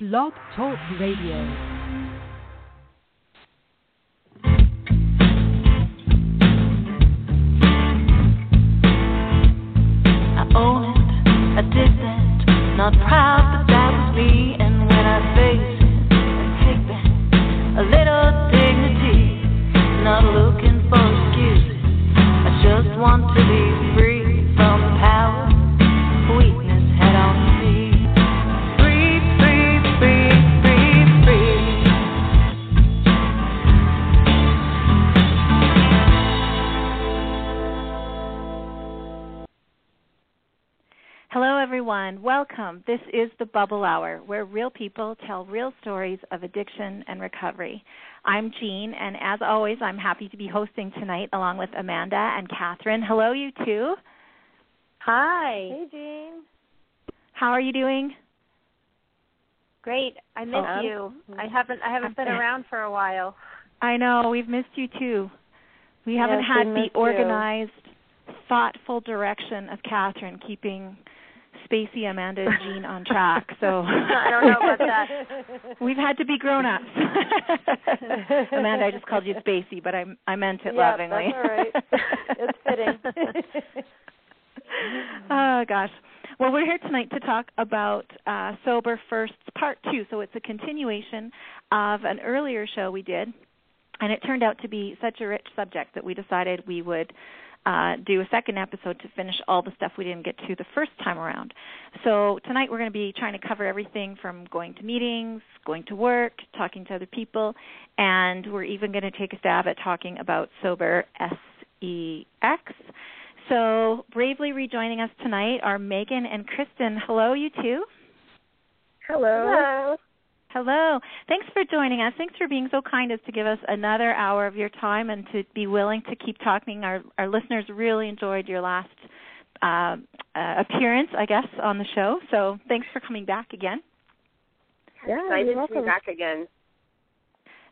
Blog Talk Radio. I own it, I Welcome. This is the Bubble Hour, where real people tell real stories of addiction and recovery. I'm Jean, and as always, I'm happy to be hosting tonight along with Amanda and Catherine. Hello, you two. Hi. Hey, Jean. How are you doing? Great. I miss Um, you. I haven't I haven't been around for a while. I know we've missed you too. We haven't Yes, had we the missed you. organized, thoughtful direction of Catherine keeping Spacey, Amanda, and Jean on track. So I don't know about that. We've had to be grown ups. Amanda, I just called you Spacey, but I I meant it yeah, lovingly. That's all right. it's fitting. oh gosh. Well, we're here tonight to talk about uh, Sober Firsts Part Two. So it's a continuation of an earlier show we did, and it turned out to be such a rich subject that we decided we would uh, do a second episode to finish all the stuff we didn't get to the first time around. So tonight we're going to be trying to cover everything from going to meetings, going to work, talking to other people, and we're even going to take a stab at talking about sober S E X. So bravely rejoining us tonight are Megan and Kristen. Hello, you two. Hello. Hello. Thanks for joining us. Thanks for being so kind as to give us another hour of your time and to be willing to keep talking. Our our listeners really enjoyed your last uh, uh, appearance, I guess, on the show. So thanks for coming back again. Yeah, Excited you're to welcome. be back again.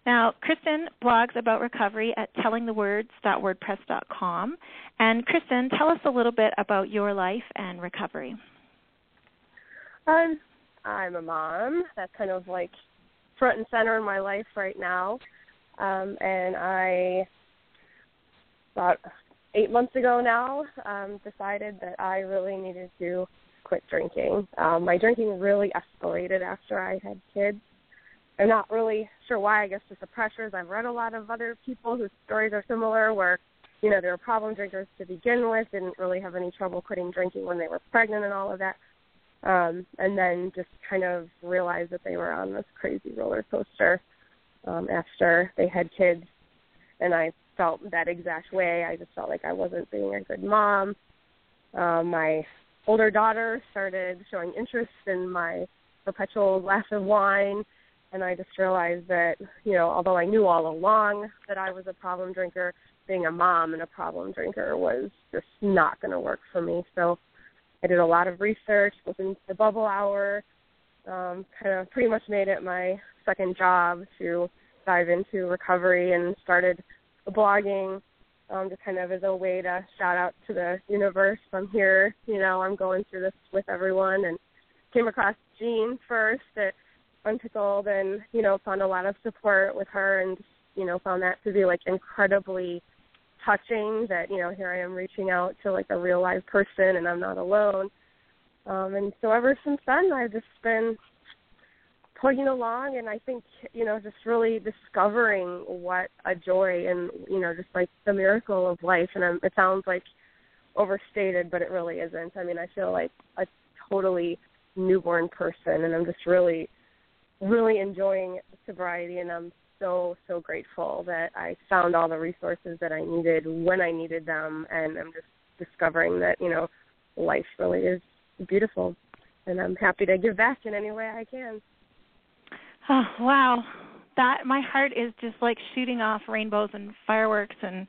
Now, Kristen blogs about recovery at tellingthewords.wordpress.com. And Kristen, tell us a little bit about your life and recovery. Um, I'm a mom. That's kind of like front and center in my life right now. Um, and I about eight months ago now um, decided that I really needed to quit drinking. Um, my drinking really escalated after I had kids. I'm not really sure why. I guess just the pressures. I've read a lot of other people whose stories are similar, where you know they were problem drinkers to begin with, didn't really have any trouble quitting drinking when they were pregnant and all of that um, and then just kind of realized that they were on this crazy roller coaster um, after they had kids, and I felt that exact way. I just felt like I wasn't being a good mom. Um, my older daughter started showing interest in my perpetual glass of wine, and I just realized that you know, although I knew all along that I was a problem drinker, being a mom and a problem drinker was just not going to work for me. So I did a lot of research, listened to the Bubble Hour, um, kind of pretty much made it my second job to dive into recovery and started blogging um, just kind of as a way to shout out to the universe. I'm here, you know, I'm going through this with everyone and came across Jean first at Unpickled and, you know, found a lot of support with her and, you know, found that to be like incredibly touching that you know here I am reaching out to like a real live person and I'm not alone. Um, and so ever since then, I've just been plugging along, and I think you know just really discovering what a joy and you know just like the miracle of life. And I'm, it sounds like overstated, but it really isn't. I mean, I feel like a totally newborn person, and I'm just really, really enjoying sobriety, and I'm so so grateful that I found all the resources that I needed when I needed them, and I'm just discovering that you know life really is beautiful, and I'm happy to give back in any way I can. Oh, wow. That my heart is just like shooting off rainbows and fireworks and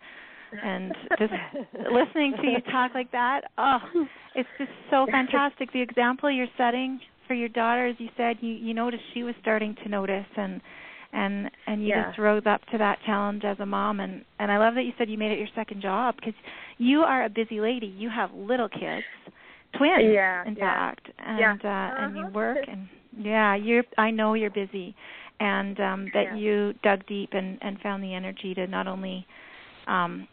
and just listening to you talk like that. Oh, it's just so fantastic the example you're setting for your daughter as you said you you noticed she was starting to notice and and and you Yeah. just rose up to that challenge as a mom and and I love that you said you made it your second job because you are a busy lady. You have little kids, twins, Yeah, in yeah. fact, and Yeah. uh, and you Uh-huh. work and Yeah, you're. I know you're busy, and um, that you dug deep and and found the energy to not only um,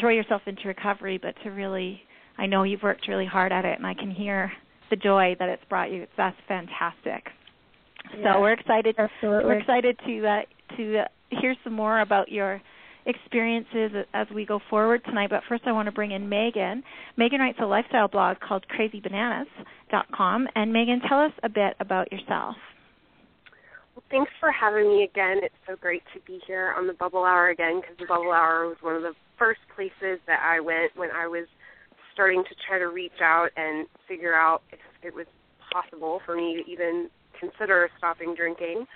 throw yourself into recovery, but to really. I know you've worked really hard at it, and I can hear the joy that it's brought you. That's fantastic. Yeah. So we're excited. Absolutely. We're excited to uh, to uh, hear some more about your experiences as we go forward tonight. But first, I want to bring in Megan. Megan writes a lifestyle blog called CrazyBananas.com. And Megan, tell us a bit about yourself. Well, thanks for having me again. It's so great to be here on the Bubble Hour again because the Bubble Hour was one of the first places that I went when I was starting to try to reach out and figure out if it was possible for me to even consider stopping drinking.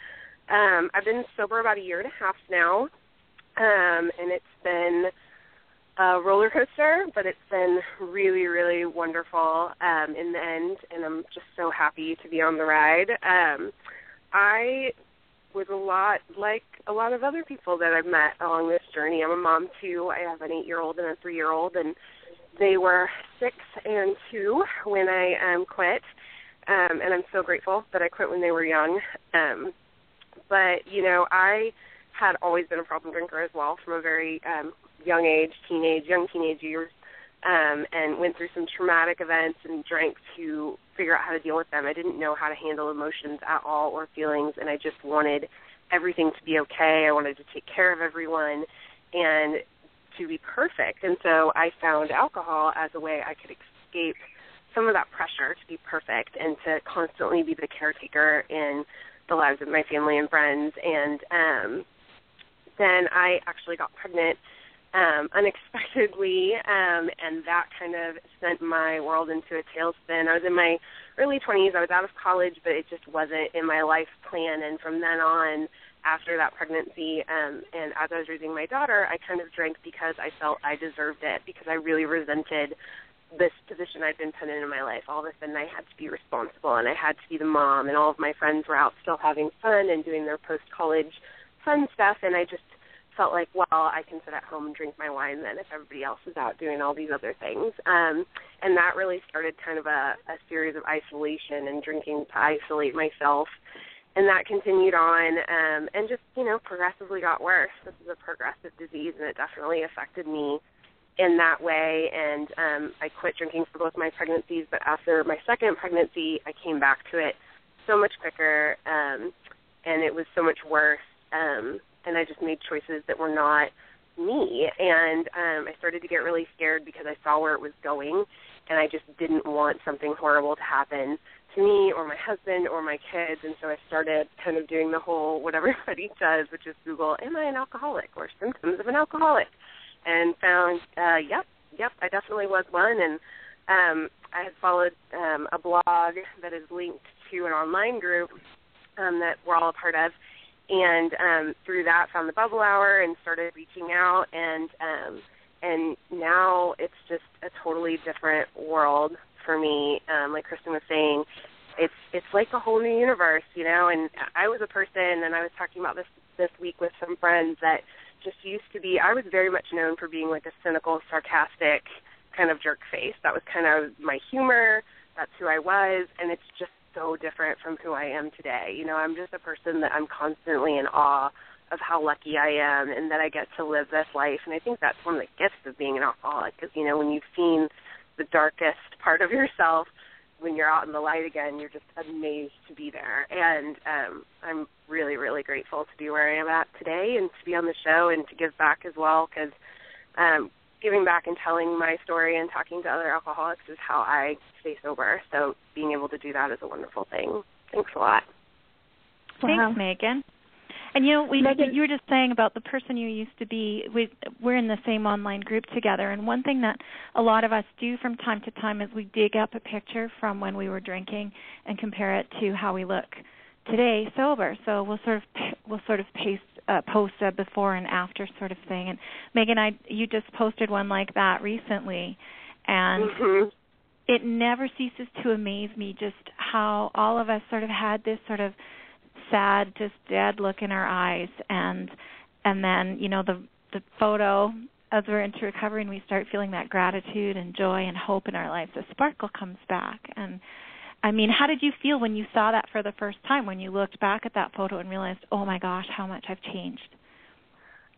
Um, I've been sober about a year and a half now, um, and it's been a roller coaster, but it's been really, really wonderful um, in the end, and I'm just so happy to be on the ride. Um, I was a lot like a lot of other people that I've met along this journey. I'm a mom too. I have an eight-year-old and a three-year-old, and they were six and two when I um, quit, um, and I'm so grateful that I quit when they were young. Um, but you know, I had always been a problem drinker as well from a very um, young age, teenage, young teenage years, um, and went through some traumatic events and drank to figure out how to deal with them. I didn't know how to handle emotions at all or feelings, and I just wanted everything to be okay. I wanted to take care of everyone and to be perfect. And so I found alcohol as a way I could escape some of that pressure to be perfect and to constantly be the caretaker in the lives of my family and friends. And um, then I actually got pregnant um, unexpectedly, um, and that kind of sent my world into a tailspin. I was in my early 20s. I was out of college, but it just wasn't in my life plan. And from then on, after that pregnancy, um, and as I was raising my daughter, I kind of drank because I felt I deserved it, because I really resented this position I'd been put in in my life. All of a sudden, I had to be responsible, and I had to be the mom, and all of my friends were out still having fun and doing their post-college fun stuff, and I just felt like, well, I can sit at home and drink my wine then if everybody else is out doing all these other things. Um, and that really started kind of a, a series of isolation and drinking to isolate myself. And that continued on um, and just, you know, progressively got worse. This is a progressive disease, and it definitely affected me in that way. And um, I quit drinking for both my pregnancies, but after my second pregnancy, I came back to it so much quicker, um, and it was so much worse. Um, and I just made choices that were not me. And um, I started to get really scared because I saw where it was going, and I just didn't want something horrible to happen to me or my husband or my kids. And so I started kind of doing the whole what everybody does, which is Google, "Am I an alcoholic?" or "Symptoms of an alcoholic," and found, uh, yep, yep, I definitely was one. And um, I had followed um, a blog that is linked to an online group um, that we're all a part of. And um, through that found the bubble hour and started reaching out. And um, and now it's just a totally different world for me. Um, like kristen was saying it's it's like a whole new universe you know? And i was a person and i was talking about this this week with some friends that just used to be i was very much known for being like a cynical sarcastic kind of jerk face that was kind of my humor that's who i was and it's just so different from who I am today. You know, I'm just a person that I'm constantly in awe of how lucky I am and that I get to live this life. And I think that's one of the gifts of being an alcoholic because, you know, when you've seen the darkest part of yourself, when you're out in the light again, you're just amazed to be there. And um, I'm really, really grateful to be where I am at today and to be on the show and to give back as well because um, giving back and telling my story and talking to other alcoholics is how I stay sober. So being able to do that is a wonderful thing. Thanks a lot. Thanks, Megan. And you know, we Megan- you were just saying about the person you used to be. We we're in the same online group together, and one thing that a lot of us do from time to time is we dig up a picture from when we were drinking and compare it to how we look today sober. So we'll sort of we'll sort of paste uh, post a before and after sort of thing. And Megan, I you just posted one like that recently, and hmm it never ceases to amaze me just how all of us sort of had this sort of sad just dead look in our eyes and and then you know the the photo as we're into recovery and we start feeling that gratitude and joy and hope in our lives the sparkle comes back and I mean, how did you feel when you saw that for the first time? When you looked back at that photo and realized, oh my gosh, how much I've changed?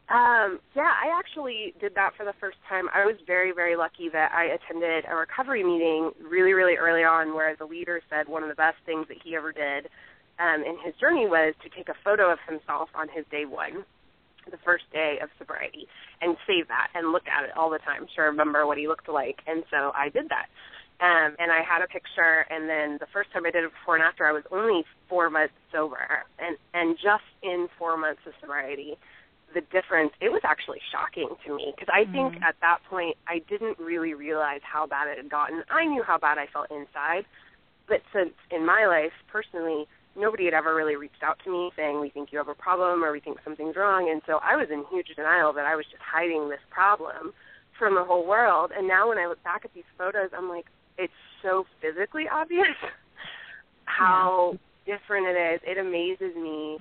Um, yeah, I actually did that for the first time. I was very, very lucky that I attended a recovery meeting really, really early on where the leader said one of the best things that he ever did um, in his journey was to take a photo of himself on his day one, the first day of sobriety, and save that and look at it all the time to remember what he looked like. And so I did that. Um, and I had a picture, and then the first time I did it before and after, I was only four months sober, and and just in four months of sobriety, the difference it was actually shocking to me because I think Mm-hmm. at that point I didn't really realize how bad it had gotten. I knew how bad I felt inside, but since in my life personally nobody had ever really reached out to me saying we think you have a problem or we think something's wrong, and so I was in huge denial that I was just hiding this problem from the whole world. And now when I look back at these photos, I'm like, it's so physically obvious how different it is. It amazes me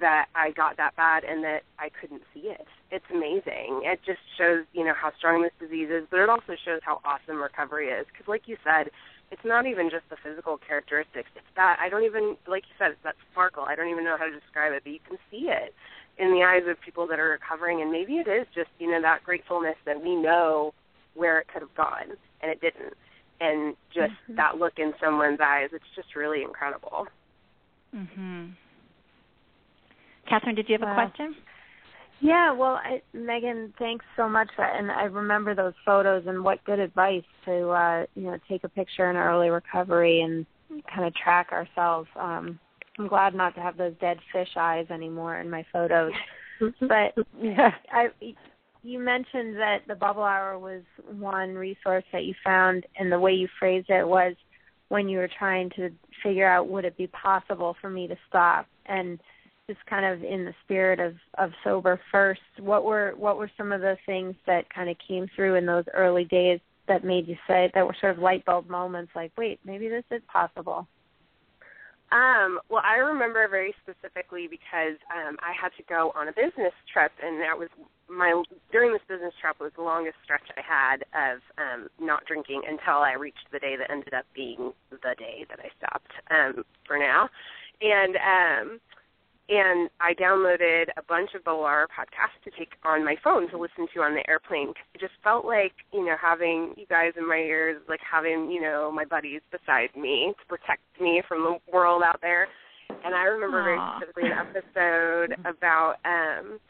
that I got that bad and that I couldn't see it. It's amazing. It just shows, you know, how strong this disease is, but it also shows how awesome recovery is. Because, like you said, it's not even just the physical characteristics. It's that I don't even, like you said, it's that sparkle. I don't even know how to describe it, but you can see it in the eyes of people that are recovering. And maybe it is just, you know, that gratefulness that we know where it could have gone and it didn't. And just Mm-hmm. that look in someone's eyes, it's just really incredible. Mhm. Catherine, did you have a question? Yeah, well, I, Megan, thanks so much. For, and I remember those photos and what good advice to uh, you know take a picture in early recovery and kind of track ourselves. Um, I'm glad not to have those dead fish eyes anymore in my photos. but Yeah. I, you mentioned that the bubble hour was one resource that you found, and the way you phrased it was when you were trying to figure out would it be possible for me to stop and just kind of in the spirit of of sober first what were what were some of the things that kind of came through in those early days that made you say that were sort of light bulb moments like wait maybe this is possible Um, well, I remember very specifically because um, I had to go on a business trip, and that was my during this business trip was the longest stretch I had of um, not drinking until I reached the day that ended up being the day that I stopped um, for now, and um, and I downloaded a bunch of Bubble Hour podcasts to take on my phone to listen to on the airplane. 'cause It just felt like, you know, having you guys in my ears, like having, you know, my buddies beside me to protect me from the world out there. And I remember very specifically an episode about, um,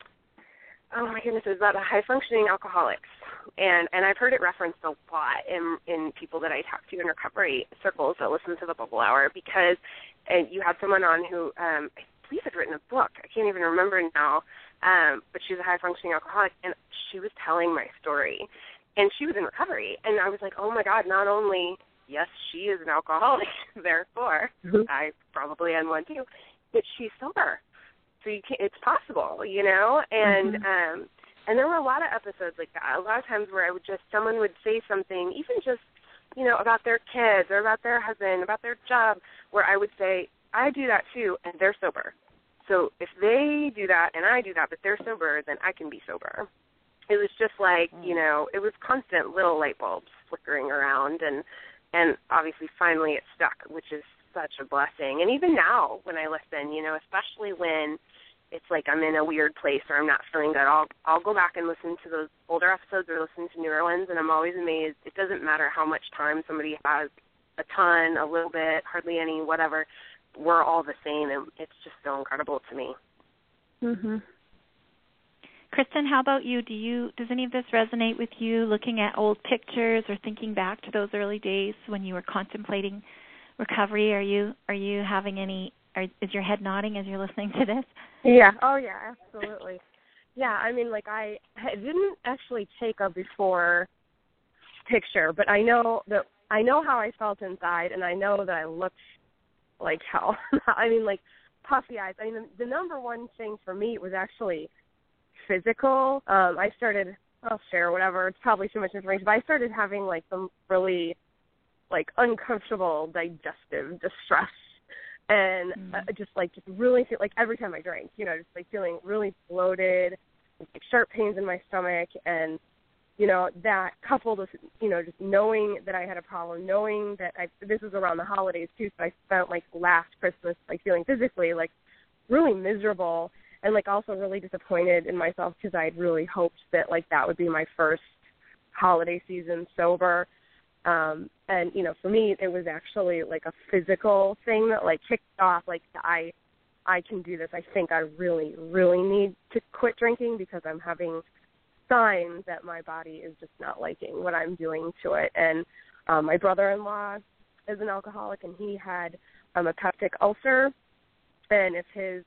oh my goodness, it was about high functioning alcoholics. And and I've heard it referenced a lot in in people that I talk to in recovery circles that listen to the Bubble Hour because and you had someone on who um I believe had written a book. I can't even remember now. Um, but she was a high functioning alcoholic and she was telling my story. And she was in recovery and I was like, Oh my God, not only yes, she is an alcoholic, therefore Mhm. I probably am one too, but she's sober. So you can it's possible, you know? And um and there were a lot of episodes like that. A lot of times where I would just someone would say something, even just, you know, about their kids or about their husband, about their job, where I would say, I do that too and they're sober. So if they do that and I do that but they're sober, then I can be sober. It was just like, mm. you know, it was constant little light bulbs flickering around and and obviously finally it stuck, which is such a blessing. And even now when I listen, you know, especially when it's like I'm in a weird place or I'm not feeling good, I'll I'll go back and listen to those older episodes or listen to newer ones and I'm always amazed. It doesn't matter how much time somebody has, a ton, a little bit, hardly any, whatever. We're all the same and it's just so incredible to me. mhm Kristen, how about you? Do you does any of this resonate with you looking at old pictures or thinking back to those early days when you were contemplating recovery? Are you are you having any are, is your head nodding as you're listening to this? Yeah. Oh yeah, absolutely. Yeah, I mean like I, I didn't actually take a before picture, but I know that I know how I felt inside and I know that I looked like hell. I mean like puffy eyes. I mean the, the number one thing for me was actually physical. Um I started I'll share whatever. It's probably too much information, but I started having like some really like uncomfortable digestive distress and Mm. uh, just like just really feel like every time I drank, you know, just like feeling really bloated, like sharp pains in my stomach, and you know that coupled with you know just knowing that I had a problem, knowing that I this was around the holidays too, so I spent like last Christmas like feeling physically like really miserable and like also really disappointed in myself because I had really hoped that like that would be my first holiday season sober. Um and you know for me it was actually like a physical thing that like kicked off like I I can do this. I think I really really need to quit drinking because I'm having signs that my body is just not liking what I'm doing to it. And um, my brother-in-law is an alcoholic, and he had um, a peptic ulcer. And if his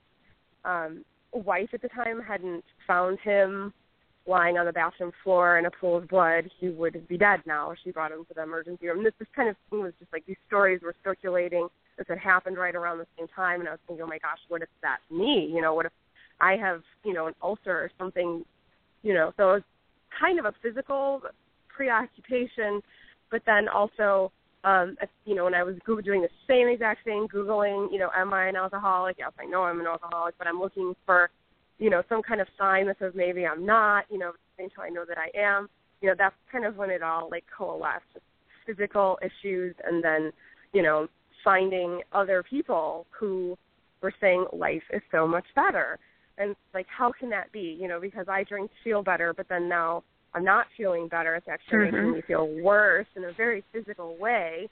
um, wife at the time hadn't found him lying on the bathroom floor in a pool of blood, he would be dead now. She brought him to the emergency room. This, this kind of thing was just like these stories were circulating. This had happened right around the same time, and I was thinking, oh my gosh, what if that's me? You know, what if I have, you know, an ulcer or something you know, so it was kind of a physical preoccupation, but then also, um, you know, when I was Google doing the same exact thing, Googling, you know, am I an alcoholic? Yes, I know I'm an alcoholic, but I'm looking for, you know, some kind of sign that says maybe I'm not, you know, until I know that I am. You know, that's kind of when it all like coalesced. Physical issues and then, you know, finding other people who were saying life is so much better and like how can that be? You know because i drink to feel better but then now i'm not feeling better. It's actually mm-hmm. making me feel worse in a very physical way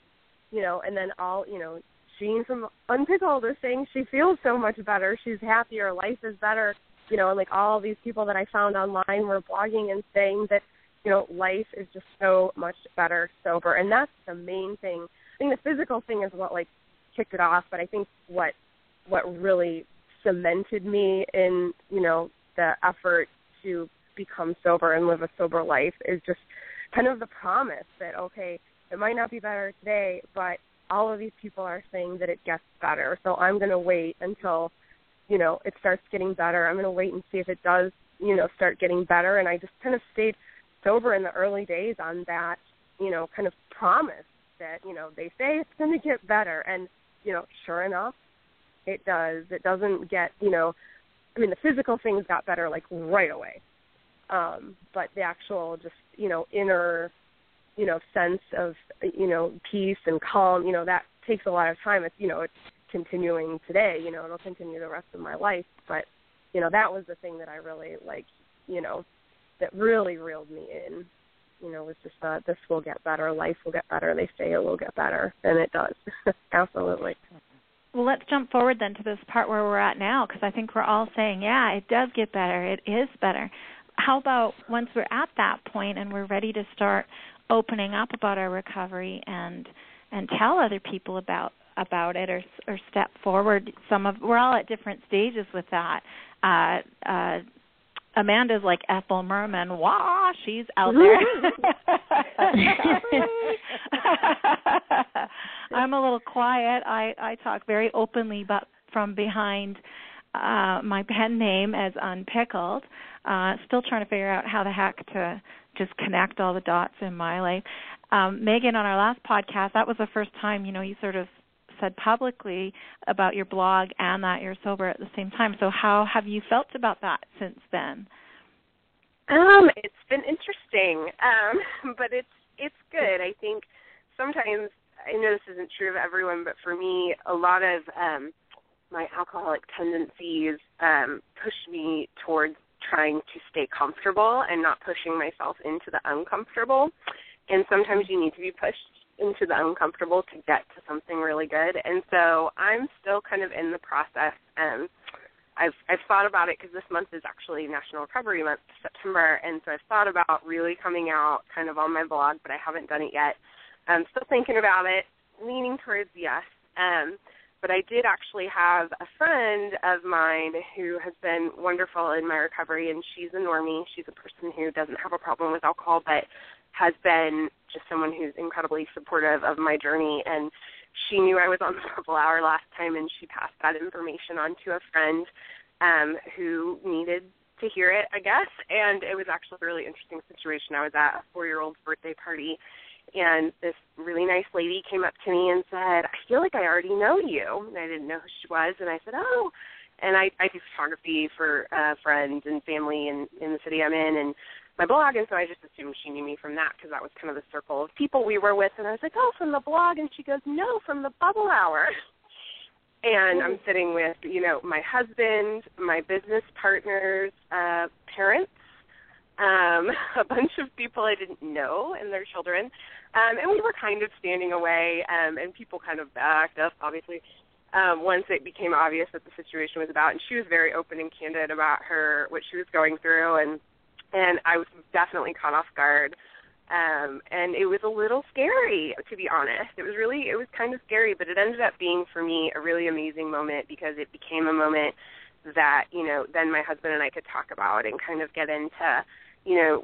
you know and then all you know jean from unpickled is saying she feels so much better. She's happier. Life is better. You know and like all these people that i found online were blogging and saying that you know life is just so much better sober. And that's the main thing. I think the physical thing is what like kicked it off but i think what what really cemented me in you know the effort to become sober and live a sober life is just kind of the promise that okay it might not be better today but all of these people are saying that it gets better. So i'm going to wait until you know it starts getting better. I'm going to wait and see if it does you know start getting better. And i just kind of stayed sober in the early days on that you know kind of promise that you know they say it's going to get better. And you know sure enough it does. It doesn't get, you know, I mean, the physical things got better like right away. Um, but the actual just, you know, inner, you know, sense of, you know, peace and calm, you know, that takes a lot of time. It's, you know, it's continuing today, you know, it'll continue the rest of my life. But, you know, that was the thing that I really like, you know, that really reeled me in you know, was just uh, this will get better, life will get better. They say it will get better, and it does. Absolutely. Well, let's jump forward then to this part where we're at now because I think we're all saying, yeah, it does get better. It is better. How about once we're at that point and we're ready to start opening up about our recovery and and tell other people about about it or or step forward some of we're all at different stages with that uh uh Amanda's like Ethel Merman. Wah, she's out there. I'm a little quiet. I I talk very openly, but from behind uh my pen name as Unpickled. Uh still trying to figure out how the heck to just connect all the dots in my life. Um Megan on our last podcast, that was the first time, you know, you sort of said publicly about your blog and that you're sober at the same time. So how have you felt about that since then? Um, it's been interesting, um, but it's it's good. I think sometimes I know this isn't true of everyone, but for me, a lot of um, my alcoholic tendencies um, push me towards trying to stay comfortable and not pushing myself into the uncomfortable. And sometimes you need to be pushed into the uncomfortable to get to something really good. And so I'm still kind of in the process. Um, I've I've thought about it because this month is actually National Recovery Month, September, and so I've thought about really coming out kind of on my blog, but I haven't done it yet. I'm still thinking about it, leaning towards yes. Um, but I did actually have a friend of mine who has been wonderful in my recovery, and she's a normie. She's a person who doesn't have a problem with alcohol, but has been just someone who's incredibly supportive of my journey and she knew I was on the Bubble Hour last time and she passed that information on to a friend um who needed to hear it, I guess. And it was actually a really interesting situation. I was at a four year old's birthday party and this really nice lady came up to me and said, I feel like I already know you and I didn't know who she was and I said, Oh and I, I do photography for uh friends and family in, in the city I'm in and my blog, and so I just assumed she knew me from that because that was kind of the circle of people we were with. And I was like, "Oh, from the blog," and she goes, "No, from the Bubble Hour." and I'm sitting with, you know, my husband, my business partners, uh, parents, um, a bunch of people I didn't know and their children. Um, and we were kind of standing away, um, and people kind of backed up, obviously, um, once it became obvious what the situation was about. And she was very open and candid about her what she was going through, and and I was definitely caught off guard. Um, and it was a little scary, to be honest. It was really, it was kind of scary, but it ended up being for me a really amazing moment because it became a moment that you know then my husband and I could talk about and kind of get into you know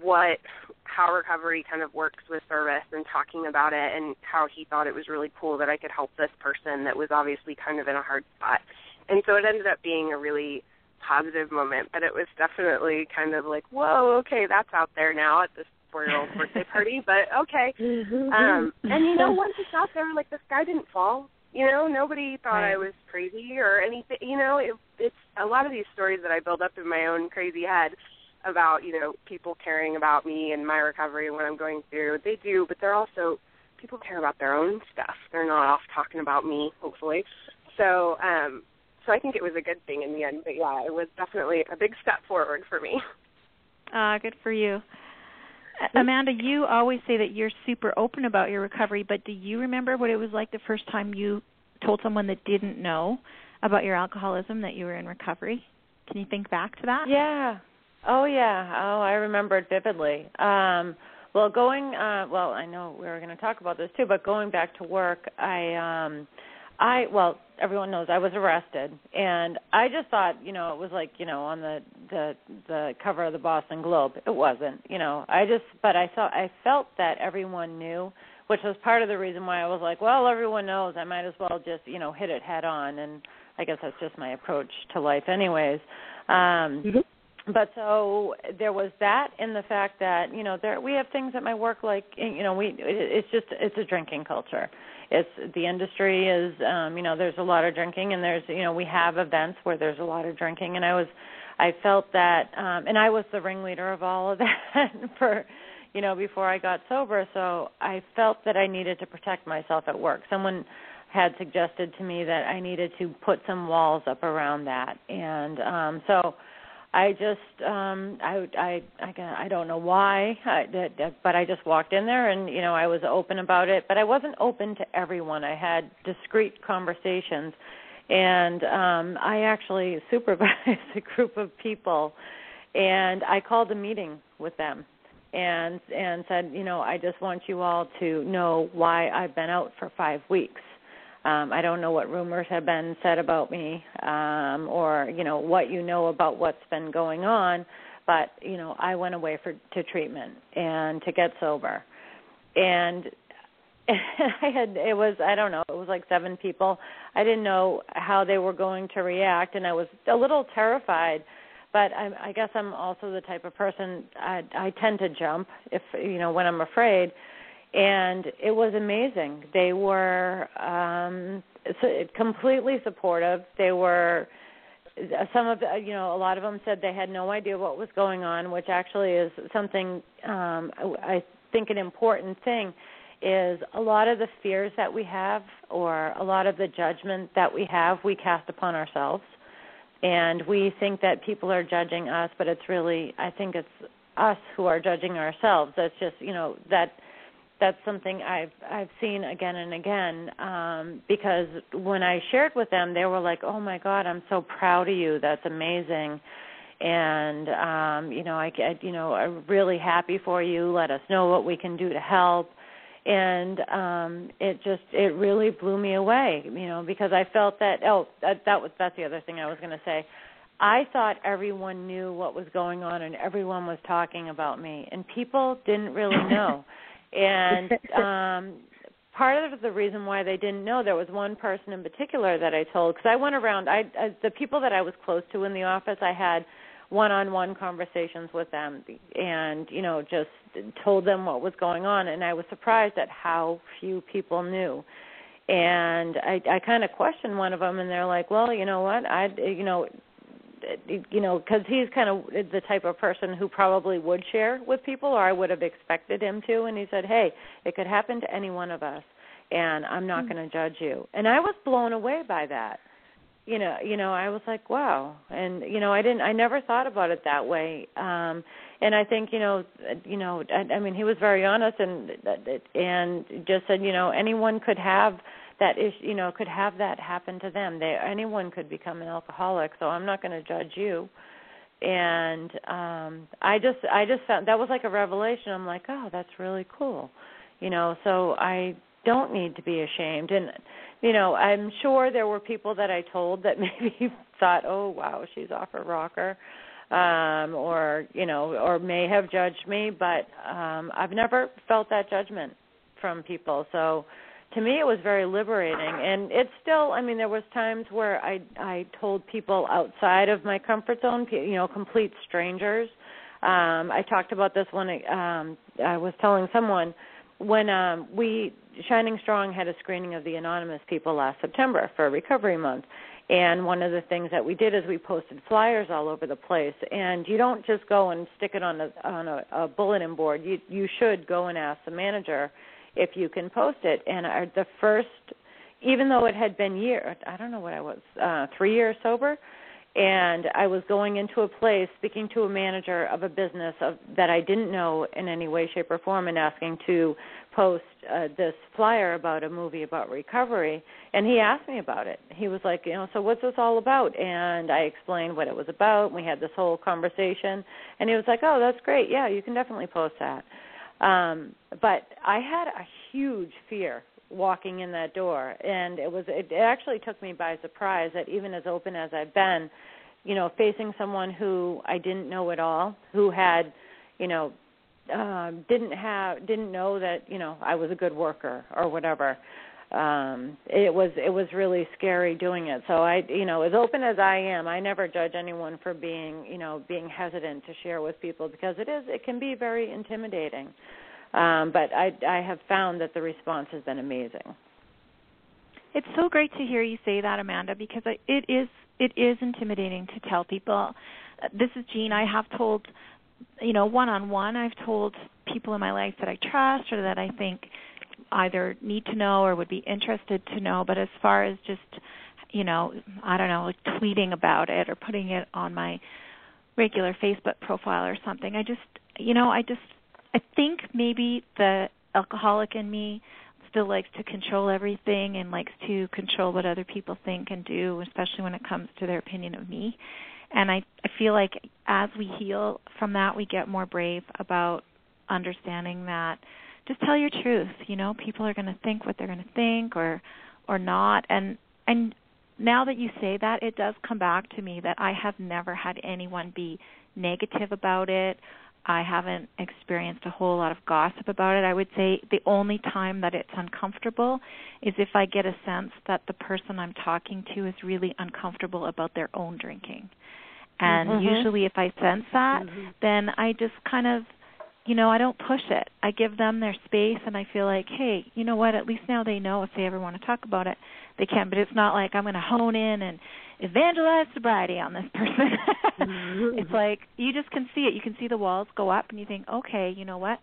what how recovery kind of works with service and talking about it and how he thought it was really cool that I could help this person that was obviously kind of in a hard spot. And so it ended up being a really positive moment, but it was definitely kind of like, whoa, okay, that's out there now at this four-year-old birthday party, but okay. Um, and you know, once it's out there, like the sky didn't fall. You know, nobody thought Right. I was crazy or anything. You know, it, it's a lot of these stories that I build up in my own crazy head about you know people caring about me and my recovery and what I'm going through. They do, but they're also people care about their own stuff. They're not off talking about me, hopefully. So, um, so I think it was a good thing in the end. But yeah, it was definitely a big step forward for me. Uh, good for you. A- Amanda, you always say that you're super open about your recovery, but do you remember what it was like the first time you told someone that didn't know about your alcoholism that you were in recovery? Can you think back to that? Yeah. Oh yeah. Oh, I remember it vividly. Um well going uh well, I know we were going to talk about this too, but going back to work, I um I well, everyone knows I was arrested and I just thought, you know, it was like, you know, on the the the cover of the Boston Globe. It wasn't, you know. I just but I thought I felt that everyone knew, which was part of the reason why I was like, well, everyone knows, I might as well just, you know, hit it head on and I guess that's just my approach to life anyways. Um but so there was that in the fact that you know there we have things at my work like you know we it, it's just it's a drinking culture it's the industry is um you know there's a lot of drinking and there's you know we have events where there's a lot of drinking. And i was i felt that um and i was the ringleader of all of that for you know before i got sober. So i felt that i needed to protect myself at work. Someone had suggested to me that i needed to put some walls up around that. And um so I just um I I I I don't know why I that, that but I just walked in there and you know I was open about it but I wasn't open to everyone. I had discreet conversations. And um I actually supervised a group of people and I called a meeting with them and and said you know I just want you all to know why I've been out for 5 weeks um, I don't know what rumors have been said about me, um, or you know what you know about what's been going on. But you know, I went away for to treatment and to get sober, and I had it was I don't know it was like seven people. I didn't know how they were going to react, and I was a little terrified. But I, I guess I'm also the type of person I, I tend to jump if you know when I'm afraid and it was amazing. They were um completely supportive. They were some of the, you know a lot of them said they had no idea what was going on, which actually is something um I think an important thing is a lot of the fears that we have or a lot of the judgment that we have we cast upon ourselves and we think that people are judging us but it's really I think it's us who are judging ourselves. That's just you know that that's something I've I've seen again and again um because when I shared with them they were like, "Oh my god, I'm so proud of you. That's amazing." And um you know, I get you know, I'm really happy for you. Let us know what we can do to help. And um it just it really blew me away, you know, because I felt that oh, that that was that's the other thing I was going to say. I thought everyone knew what was going on and everyone was talking about me and people didn't really know and um part of the reason why they didn't know there was one person in particular that I told because I went around I, I the people that I was close to in the office I had one-on-one conversations with them and you know just told them what was going on. And I was surprised at how few people knew. And I I kind of questioned one of them and they're like well you know what? I you know you know, because he's kind of the type of person who probably would share with people, or I would have expected him to. And he said, "Hey, it could happen to any one of us, and I'm not mm-hmm. going to judge you." And I was blown away by that. You know, you know, I was like, "Wow!" And you know, I didn't, I never thought about it that way. Um, and I think, you know, you know, I, I mean, he was very honest and and just said, you know, anyone could have that is you know could have that happen to them. They anyone could become an alcoholic so i'm not going to judge you. And um i just i just found that was like a revelation. I'm like oh that's really cool you know so i don't need to be ashamed. And you know i'm sure there were people that i told that maybe thought oh wow she's off her rocker um or you know or may have judged me. But um i've never felt that judgment from people. So to me it was very liberating. And it's still i mean there was times where i i told people outside of my comfort zone you know complete strangers. Um i talked about this when um i was telling someone when um we shining strong had a screening of the anonymous people last september for recovery month. And one of the things that we did is we posted flyers all over the place. And you don't just go and stick it on a on a, a bulletin board. You you should go and ask the manager if you can post it. And our, the first, even though it had been year, I don't know what I was, uh, three years sober, and I was going into a place, speaking to a manager of a business of, that I didn't know in any way, shape, or form, and asking to post uh, this flyer about a movie about recovery. And he asked me about it. He was like, you know, so what's this all about? And I explained what it was about. We had this whole conversation, and he was like, oh, that's great. Yeah, you can definitely post that. Um, but I had a huge fear walking in that door, and it was it actually took me by surprise that even as open as I've been, you know, facing someone who I didn't know at all, who had, you know, um, didn't have didn't know that you know I was a good worker or whatever. Um, it was it was really scary doing it. So I, you know, as open as I am, I never judge anyone for being, you know, being hesitant to share with people because it is it can be very intimidating. Um, but I I have found that the response has been amazing. It's so great to hear you say that, Amanda, because I it is it is intimidating to tell people. This is Jean. I have told, you know, one on one. I've told people in my life that I trust or that I think either need to know or would be interested to know. But as far as just, you know, I don't know, like tweeting about it or putting it on my regular Facebook profile or something, I just, you know, I just, I think maybe the alcoholic in me still likes to control everything and likes to control what other people think and do, especially when it comes to their opinion of me. And I I feel like as we heal from that, we get more brave about understanding that just tell your truth you know people are going to think what they're going to think or or not and and now that you say that it does come back to me that I have never had anyone be negative about it I haven't experienced a whole lot of gossip about it. I would say the only time that it's uncomfortable is if I get a sense that the person I'm talking to is really uncomfortable about their own drinking. And mm-hmm. usually if I sense that, mm-hmm. then I just kind of you know, I don't push it. I give them their space and I feel like, hey, you know what, at least now they know if they ever want to talk about it, they can. But it's not like I'm going to hone in and evangelize sobriety on this person. mm-hmm. It's like you just can see it. You can see the walls go up and you think, okay, you know what?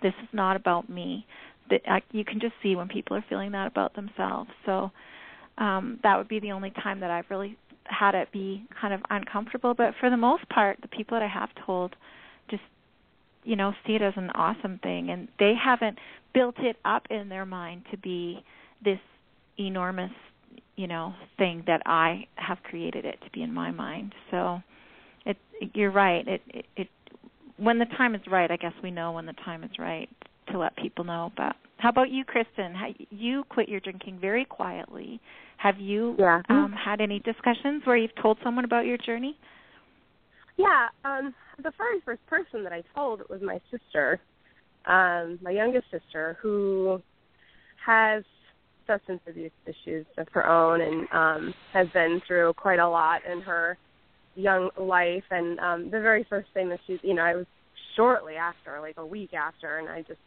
This is not about me. That you can just see when people are feeling that about themselves. So um that would be the only time that I've really had it be kind of uncomfortable, but for the most part, the people that I have told just you know see it as an awesome thing. And they haven't built it up in their mind to be this enormous you know thing that I have created it to be in my mind. So it you're right. It it, it when the time is right I guess we know when the time is right to let people know. But how about you Kristen? How, you quit your drinking very quietly. Have you yeah. um had any discussions where you've told someone about your journey yeah um the very first person that I told was my sister, um, my youngest sister, who has substance abuse issues of her own and um, has been through quite a lot in her young life. And um, the very first thing that she, you know, I was shortly after, like a week after, and I just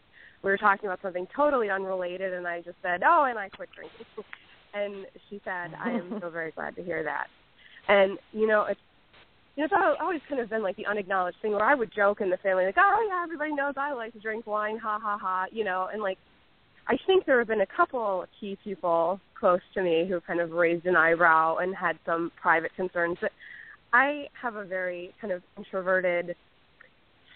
we were talking about something totally unrelated, and I just said, "Oh, and I quit drinking." and she said, "I am so very glad to hear that." And you know, it's you know, it's always kind of been like the unacknowledged thing where I would joke in the family, like, oh yeah, everybody knows I like to drink wine, ha ha ha, you know, and like, I think there have been a couple key people close to me who kind of raised an eyebrow and had some private concerns. But I have a very kind of introverted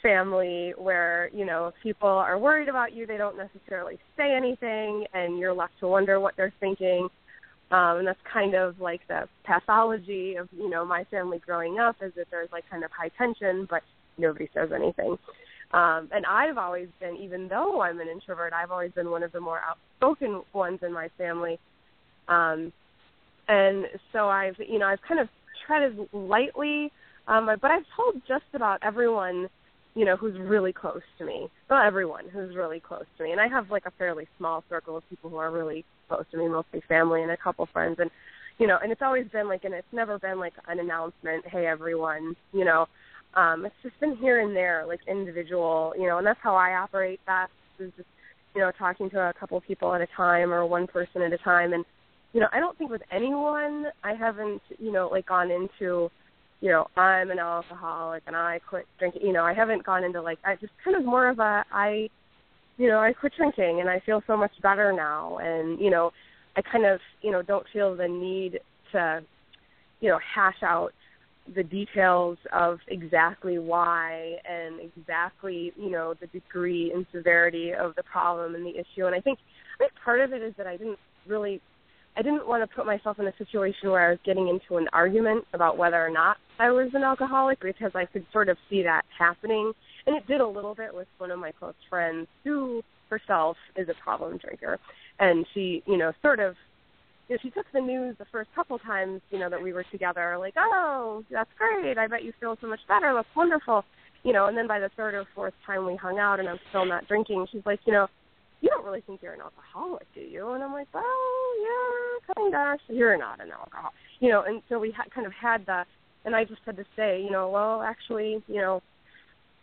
family where you know if people are worried about you they don't necessarily say anything and you're left to wonder what they're thinking um and that's kind of like the pathology of you know my family growing up is that there's like kind of high tension but nobody says anything. Um and i've always been even though i'm an introvert i've always been one of the more outspoken ones in my family. Um and so i've you know i've kind of treaded lightly um but i've told just about everyone you know, who's really close to me. Not everyone who's really close to me. And I have like a fairly small circle of people who are really close to me, mostly family and a couple friends and you know, and it's always been like and it's never been like an announcement, hey everyone, you know. Um, it's just been here and there, like individual, you know, and that's how I operate best is just, you know, talking to a couple people at a time or one person at a time and you know, I don't think with anyone I haven't, you know, like gone into you know, I'm an alcoholic and I quit drinking. You know, I haven't gone into like I just kind of more of a I, you know, I quit drinking and I feel so much better now, and you know, I kind of you know don't feel the need to, you know, hash out the details of exactly why and exactly you know the degree and severity of the problem and the issue. And I think I think part of it is that I didn't really I didn't want to put myself in a situation where I was getting into an argument about whether or not I was an alcoholic because I could sort of see that happening. And it did a little bit with one of my close friends who herself is a problem drinker. And she, you know, sort of you know, she took the news the first couple times, you know, that we were together, like, oh, that's great. I bet you feel so much better. That's wonderful. You know, and then by the third or fourth time we hung out and I'm still not drinking, she's like, you know, you don't really think you're an alcoholic, do you? And I'm like, well, yeah, kind of. You're not an alcoholic, you know. And so we had kind of had the, and I just had to say, you know, well, actually, you know,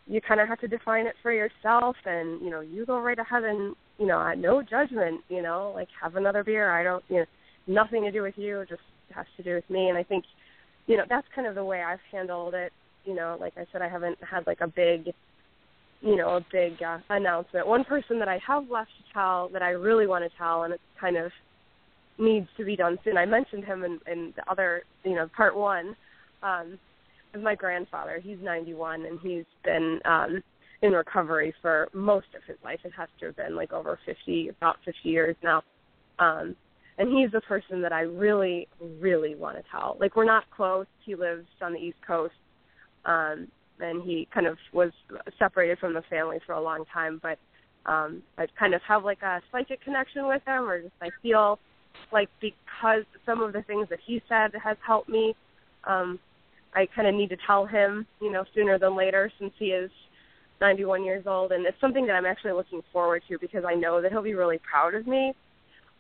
you kind of have to define it for yourself, and you know, you go right ahead and, you know, no judgment, you know, like have another beer. I don't, you know, nothing to do with you, just has to do with me. And I think, you know, that's kind of the way I've handled it. You know, like I said, I haven't had like a big you know, a big uh, announcement. One person that I have left to tell that I really want to tell, and it kind of needs to be done soon. I mentioned him in, in the other, you know, part one. Um, is my grandfather. He's 91, and he's been um, in recovery for most of his life. It has to have been like over 50, about 50 years now. Um, and he's the person that I really, really want to tell. Like we're not close. He lives on the East Coast. Um, and he kind of was separated from the family for a long time. But um, I kind of have like a psychic connection with him, or just I feel like because some of the things that he said has helped me, um, I kind of need to tell him, you know, sooner than later, since he is 91 years old, and it's something that I'm actually looking forward to because I know that he'll be really proud of me.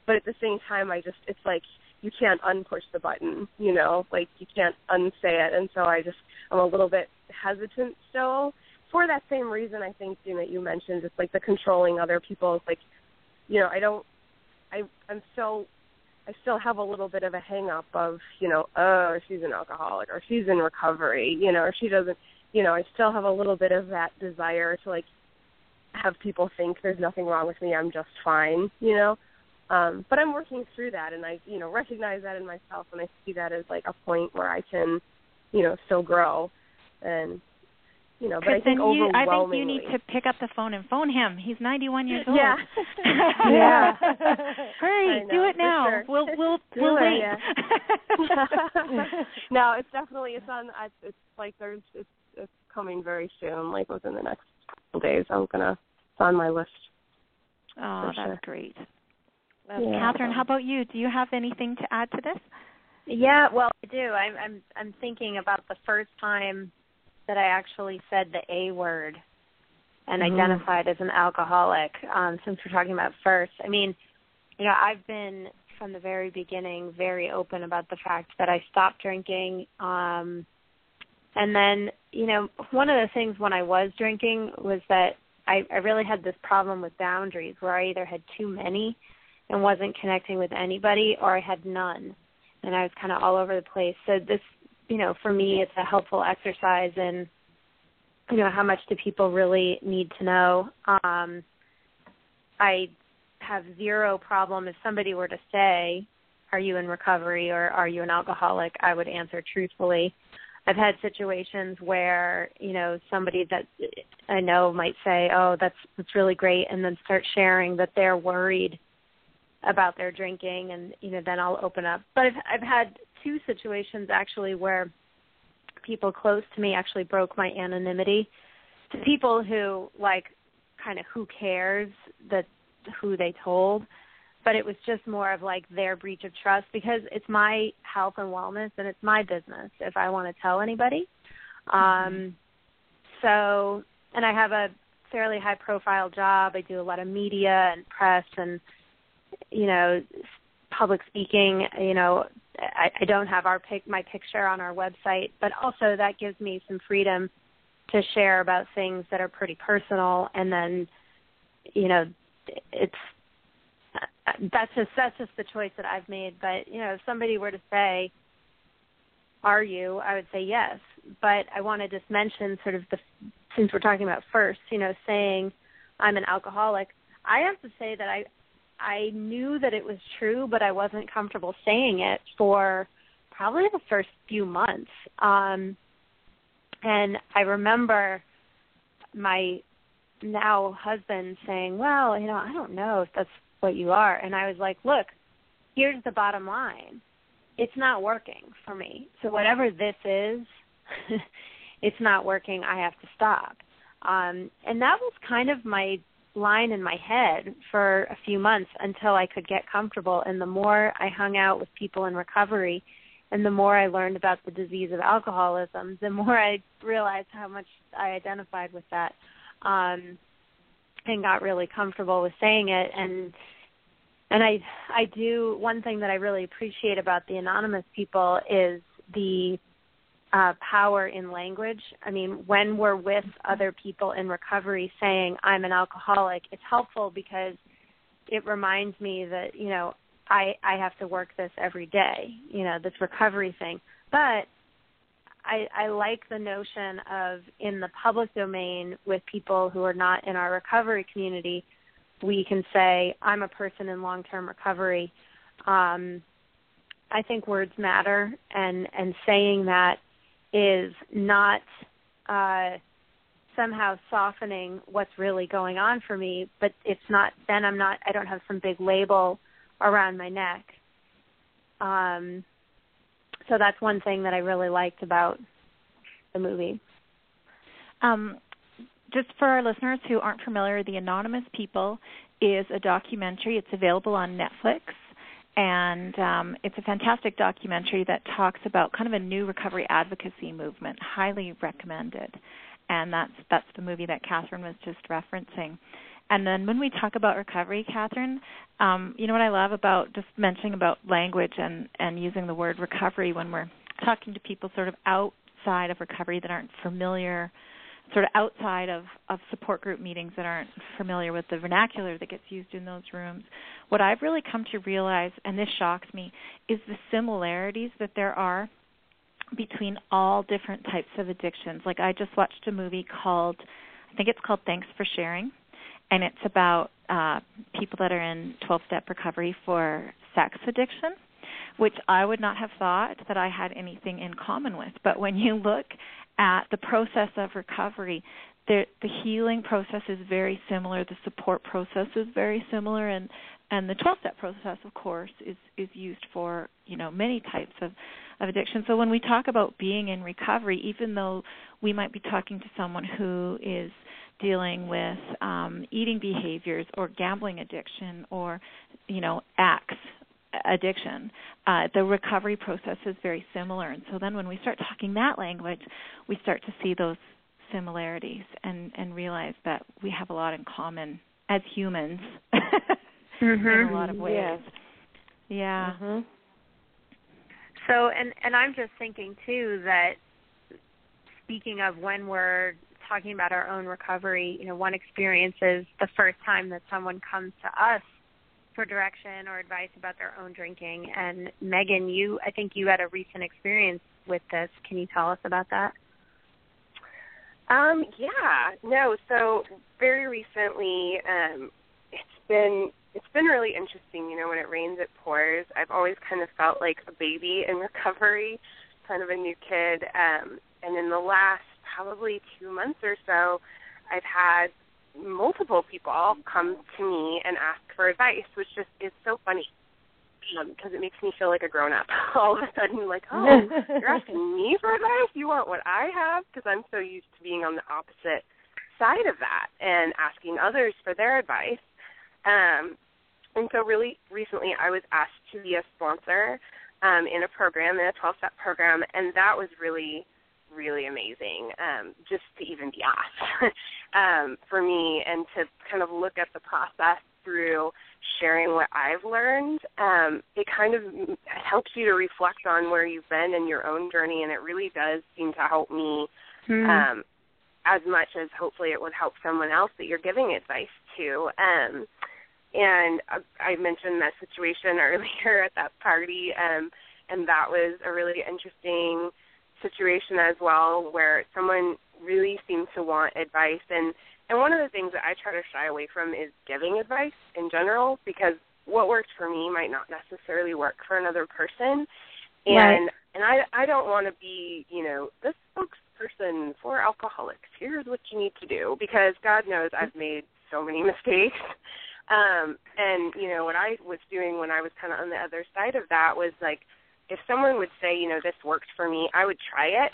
But at the same time, I just it's like you can't unpush the button, you know, like you can't unsay it, and so I just I'm a little bit hesitant still for that same reason. I think you know you mentioned it's like the controlling other people. Like you know I don't I I'm so I still have a little bit of a hang up of you know oh she's an alcoholic or she's in recovery you know or she doesn't you know I still have a little bit of that desire to like have people think there's nothing wrong with me I'm just fine you know um but I'm working through that and I you know recognize that in myself and I see that as like a point where I can you know still grow and you know, but I think you, I think you need to pick up the phone and phone him. He's 91 years old. Yeah. yeah. Hurry, know, do it now. Sure. We'll we'll do we'll it, wait. Yeah. no, it's definitely it's on. It's like there's it's it's coming very soon. Like within the next couple days, I'm gonna it's on my list. Oh, that's sure. great. Yeah. Catherine, how about you? Do you have anything to add to this? Yeah, well, I do. I'm I'm I'm thinking about the first time that I actually said the A word and mm-hmm. identified as an alcoholic. Um, since we're talking about first, I mean, you know, I've been from the very beginning very open about the fact that I stopped drinking. Um, and then, you know, one of the things when I was drinking was that I, I really had this problem with boundaries where I either had too many and wasn't connecting with anybody or I had none and I was kind of all over the place. So this you know, for me, it's a helpful exercise in, you know, how much do people really need to know. Um, I have zero problem if somebody were to say, "Are you in recovery or are you an alcoholic?" I would answer truthfully. I've had situations where you know somebody that I know might say, "Oh, that's that's really great," and then start sharing that they're worried about their drinking, and you know then I'll open up. But I've I've had two situations actually where people close to me actually broke my anonymity to people who like kind of who cares that who they told but it was just more of like their breach of trust because it's my health and wellness and it's my business if I want to tell anybody. Mm-hmm. Um so and I have a fairly high profile job. I do a lot of media and press and you know public speaking, you know, I, I don't have our pic my picture on our website, but also that gives me some freedom to share about things that are pretty personal and then you know it's that's just that's just the choice that I've made. But you know, if somebody were to say, "Are you?" I would say yes. But I want to just mention sort of the since we're talking about first, you know, saying I'm an alcoholic. I have to say that I I knew that it was true, but I wasn't comfortable saying it for probably the first few months. Um, and I remember my now husband saying, "Well, you know, I don't know if that's what you are. And I was like, look, here's the bottom line. It's not working for me. So whatever this is, it's not working. I have to stop. Um, and that was kind of my line in my head for a few months until I could get comfortable. And the more I hung out with people in recovery, and the more I learned about the disease of alcoholism, the more I realized how much I identified with that. Um, and got really comfortable with saying it and and I I do one thing that I really appreciate about the anonymous people is the uh, power in language. I mean, when we're with other people in recovery saying I'm an alcoholic, it's helpful because it reminds me that you know I I have to work this every day. You know this recovery thing, but I, I like the notion of in the public domain with people who are not in our recovery community, we can say, I'm a person in long term recovery. Um, I think words matter, and, and saying that is not uh, somehow softening what's really going on for me, but it's not, then I'm not, I don't have some big label around my neck. Um, so that's one thing that I really liked about the movie. Um, just for our listeners who aren't familiar, The Anonymous People is a documentary. It's available on Netflix, and um, it's a fantastic documentary that talks about kind of a new recovery advocacy movement. Highly recommended, and that's that's the movie that Catherine was just referencing. And then when we talk about recovery, Catherine, um, you know what I love about just mentioning about language and, and using the word recovery when we're talking to people sort of outside of recovery that aren't familiar, sort of outside of, of support group meetings that aren't familiar with the vernacular that gets used in those rooms. What I've really come to realize, and this shocks me, is the similarities that there are between all different types of addictions. Like I just watched a movie called, I think it's called Thanks for Sharing and it's about uh, people that are in 12 step recovery for sex addiction, which I would not have thought that I had anything in common with. But when you look at the process of recovery, the, the healing process is very similar, the support process is very similar, and and the 12 step process of course is is used for you know many types of of addiction. So when we talk about being in recovery even though we might be talking to someone who is dealing with um, eating behaviors or gambling addiction or you know acts addiction uh, the recovery process is very similar and so then when we start talking that language we start to see those similarities and and realize that we have a lot in common as humans mm-hmm. in a lot of ways yes. yeah mm-hmm. so and and i'm just thinking too that speaking of when we're talking about our own recovery, you know, one experience is the first time that someone comes to us for direction or advice about their own drinking. And Megan, you, I think you had a recent experience with this. Can you tell us about that? Um, yeah, no. So very recently, um, it's been it's been really interesting. You know, when it rains, it pours. I've always kind of felt like a baby in recovery, kind of a new kid. Um, and in the last probably two months or so, I've had multiple people come to me and ask for advice, which just is so funny because um, it makes me feel like a grown up all of a sudden like oh you're asking me for advice? You want what i have? Because i'm so used to being on the opposite side of that and asking others for their advice. Um, and so really recently I was asked to be a sponsor um, in a program, in a 12-step program, and that was really, really amazing um, just to even be asked um, for me and to kind of look at the process through sharing what I've learned. Um, it kind of helps you to reflect on where you've been in your own journey, and it really does seem to help me mm. um, as much as hopefully it would help someone else that you're giving advice to. Um, and I mentioned that situation earlier at that party, um, and that was a really interesting situation as well, where someone really seemed to want advice, and and one of the things that I try to shy away from is giving advice in general, because what works for me might not necessarily work for another person, and right. and I I don't want to be you know this spokesperson for alcoholics. Here's what you need to do, because God knows I've made so many mistakes um, and you know what I was doing when I was kind of on the other side of that was like, if someone would say, you know, this worked for me, I would try it.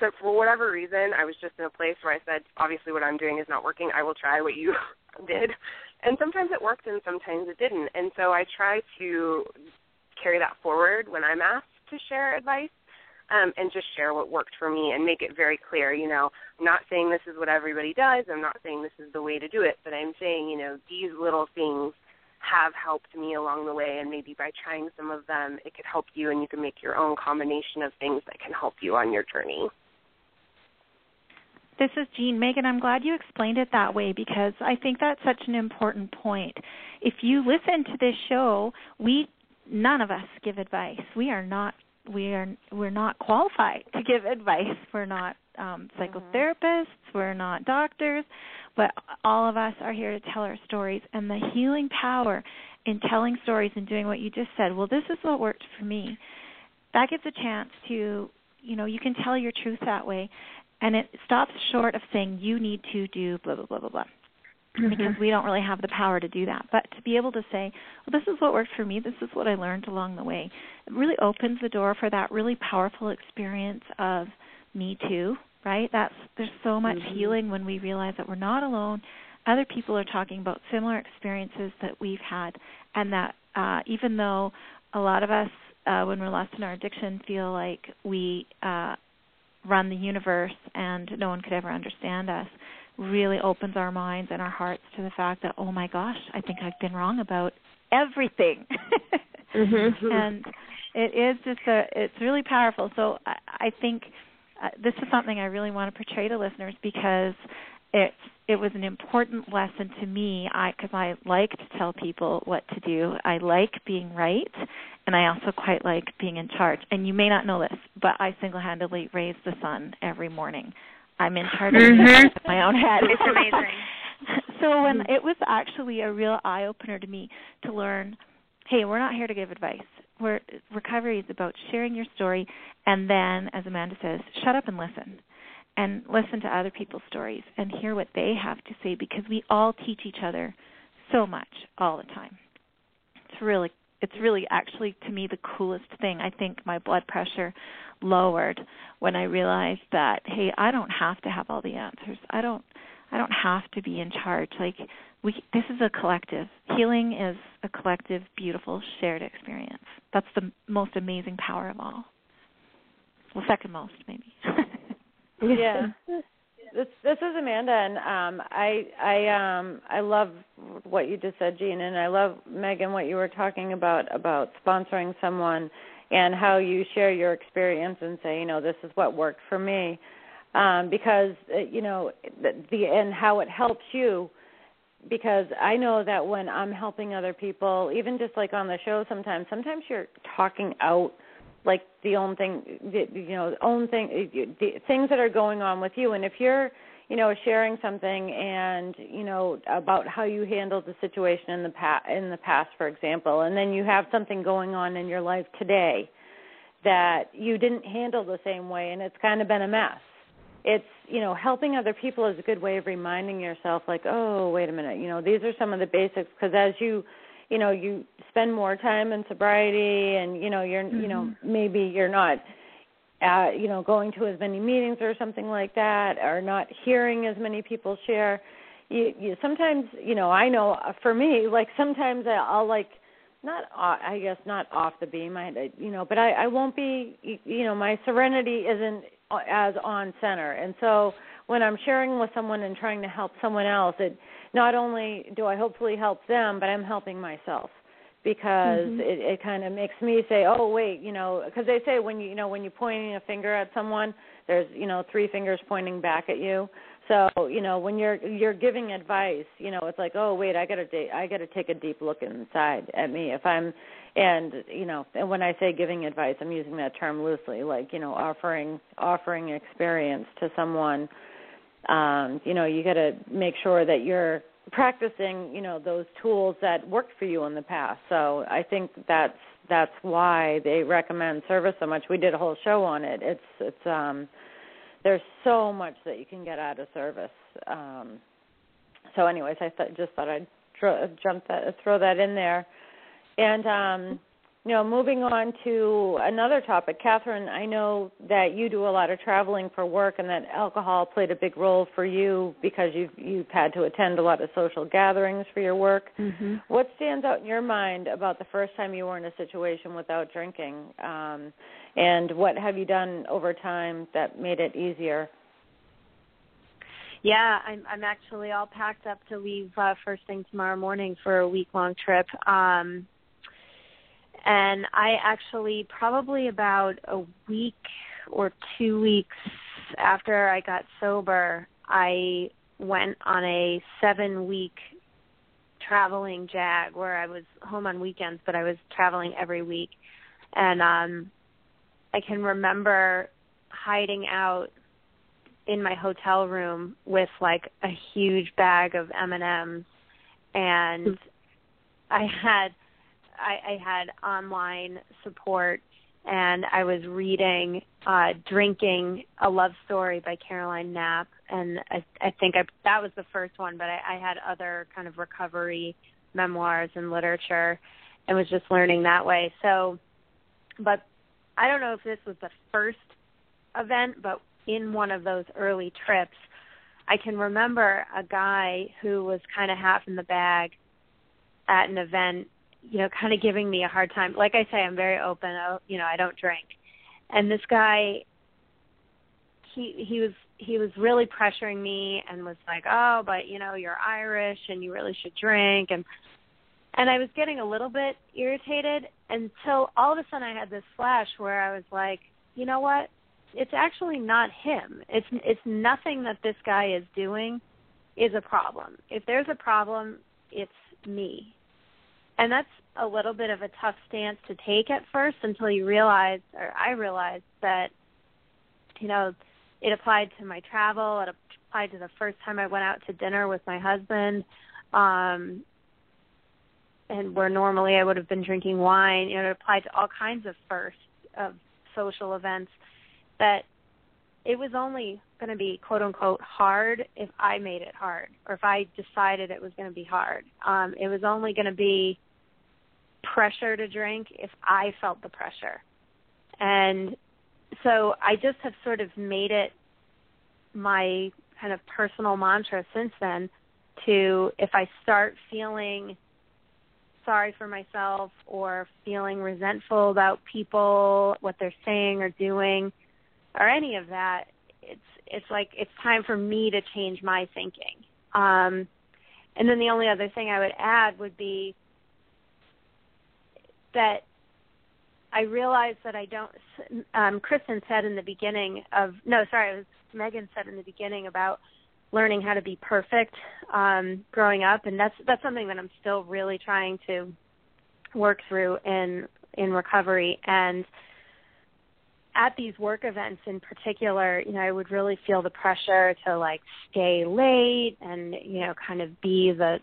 So for whatever reason, I was just in a place where I said, obviously, what I'm doing is not working. I will try what you did, and sometimes it worked, and sometimes it didn't. And so I try to carry that forward when I'm asked to share advice um, and just share what worked for me and make it very clear. You know, I'm not saying this is what everybody does. I'm not saying this is the way to do it, but I'm saying, you know, these little things have helped me along the way, and maybe by trying some of them, it could help you, and you can make your own combination of things that can help you on your journey. This is Jean. Megan, I'm glad you explained it that way because I think that's such an important point. If you listen to this show, we none of us give advice. We are not we are we're not qualified to give advice. We're not um, psychotherapists. Mm-hmm. We're not doctors, but all of us are here to tell our stories and the healing power in telling stories and doing what you just said. Well, this is what worked for me. That gives a chance to you know you can tell your truth that way, and it stops short of saying you need to do blah blah blah blah blah mm-hmm. because we don't really have the power to do that. But to be able to say, well, this is what worked for me, this is what I learned along the way, it really opens the door for that really powerful experience of me too, right? That's there's so much mm-hmm. healing when we realize that we're not alone. Other people are talking about similar experiences that we've had, and that uh, even though a lot of us, uh, when we're lost in our addiction, feel like we uh, run the universe and no one could ever understand us, really opens our minds and our hearts to the fact that oh my gosh, I think I've been wrong about everything. mm-hmm. And it is just a it's really powerful. So I, I think uh, this is something I really want to portray to listeners because it it was an important lesson to me I cuz I like to tell people what to do. I like being right and I also quite like being in charge. And you may not know this, but I single-handedly raise the sun every morning. I'm in charge mm-hmm. of my own head. It's amazing. so when it was actually a real eye opener to me to learn, hey, we're not here to give advice. We're recovery is about sharing your story and then as Amanda says, shut up and listen. And listen to other people's stories and hear what they have to say because we all teach each other so much all the time. It's really it's really actually to me the coolest thing. I think my blood pressure lowered when I realized that hey, I don't have to have all the answers. I don't I don't have to be in charge. Like we this is a collective. Healing is a collective, beautiful, shared experience. That's the most amazing power of all. Well, second most maybe. yeah. This this is Amanda and um I I um I love what you just said, Jean, and I love Megan what you were talking about about sponsoring someone and how you share your experience and say, you know, this is what worked for me, um, because uh, you know the, the and how it helps you. Because I know that when I'm helping other people, even just like on the show, sometimes sometimes you're talking out like the own thing you know own thing the things that are going on with you and if you're you know sharing something and you know about how you handled the situation in the past in the past for example and then you have something going on in your life today that you didn't handle the same way and it's kind of been a mess it's you know helping other people is a good way of reminding yourself like oh wait a minute you know these are some of the basics because as you you know you spend more time in sobriety and you know you're mm-hmm. you know mm-hmm. maybe you're not uh you know going to as many meetings or something like that or not hearing as many people share. You you sometimes you know i know uh, for me like sometimes i'll like not i guess not off the beam i you know but i i won't be you know my serenity isn't as on center. And so when i'm sharing with someone and trying to help someone else it not only do I hopefully help them, but I'm helping myself because mm-hmm. it, it kind of makes me say, oh wait, you know, because they say when you you know when you're pointing a finger at someone, there's you know three fingers pointing back at you. So you know when you're you're giving advice, you know it's like, oh wait, I gotta I gotta take a deep look inside at me if I'm, and you know, and when I say giving advice, I'm using that term loosely, like you know offering offering experience to someone um, you know, you got to make sure that you're practicing, you know, those tools that worked for you in the past. So I think that's that's why they recommend service so much. We did a whole show on it. It's it's um there's so much that you can get out of service. Um so anyways, I th- just thought I'd tr- jump that throw that in there. And um you know, moving on to another topic, Catherine, I know that you do a lot of traveling for work, and that alcohol played a big role for you because you've you've had to attend a lot of social gatherings for your work. Mm-hmm. What stands out in your mind about the first time you were in a situation without drinking, um, and what have you done over time that made it easier? Yeah, I'm I'm actually all packed up to leave uh, first thing tomorrow morning for a week long trip. Um and I actually probably about a week or two weeks after I got sober, I went on a seven week traveling jag where I was home on weekends, but I was traveling every week. And um I can remember hiding out in my hotel room with like a huge bag of M&Ms and I had I, I had online support and I was reading uh Drinking a Love Story by Caroline Knapp and I I think I that was the first one but I, I had other kind of recovery memoirs and literature and was just learning that way. So but I don't know if this was the first event but in one of those early trips I can remember a guy who was kind of half in the bag at an event you know, kind of giving me a hard time. Like I say, I'm very open. You know, I don't drink. And this guy, he he was he was really pressuring me and was like, "Oh, but you know, you're Irish and you really should drink." And and I was getting a little bit irritated until all of a sudden I had this flash where I was like, "You know what? It's actually not him. It's it's nothing that this guy is doing is a problem. If there's a problem, it's me and that's a little bit of a tough stance to take at first until you realize or I realized that you know it applied to my travel it applied to the first time I went out to dinner with my husband um and where normally I would have been drinking wine you know it applied to all kinds of firsts of social events that it was only going to be quote unquote hard if I made it hard or if I decided it was going to be hard. Um, it was only going to be pressure to drink if I felt the pressure. And so I just have sort of made it my kind of personal mantra since then to if I start feeling sorry for myself or feeling resentful about people, what they're saying or doing, or any of that, it's it's like it's time for me to change my thinking. Um, and then the only other thing I would add would be that I realized that I don't. Um, Kristen said in the beginning of no, sorry, it was Megan said in the beginning about learning how to be perfect um, growing up, and that's that's something that I'm still really trying to work through in in recovery. And at these work events in particular, you know, I would really feel the pressure to like stay late and, you know, kind of be the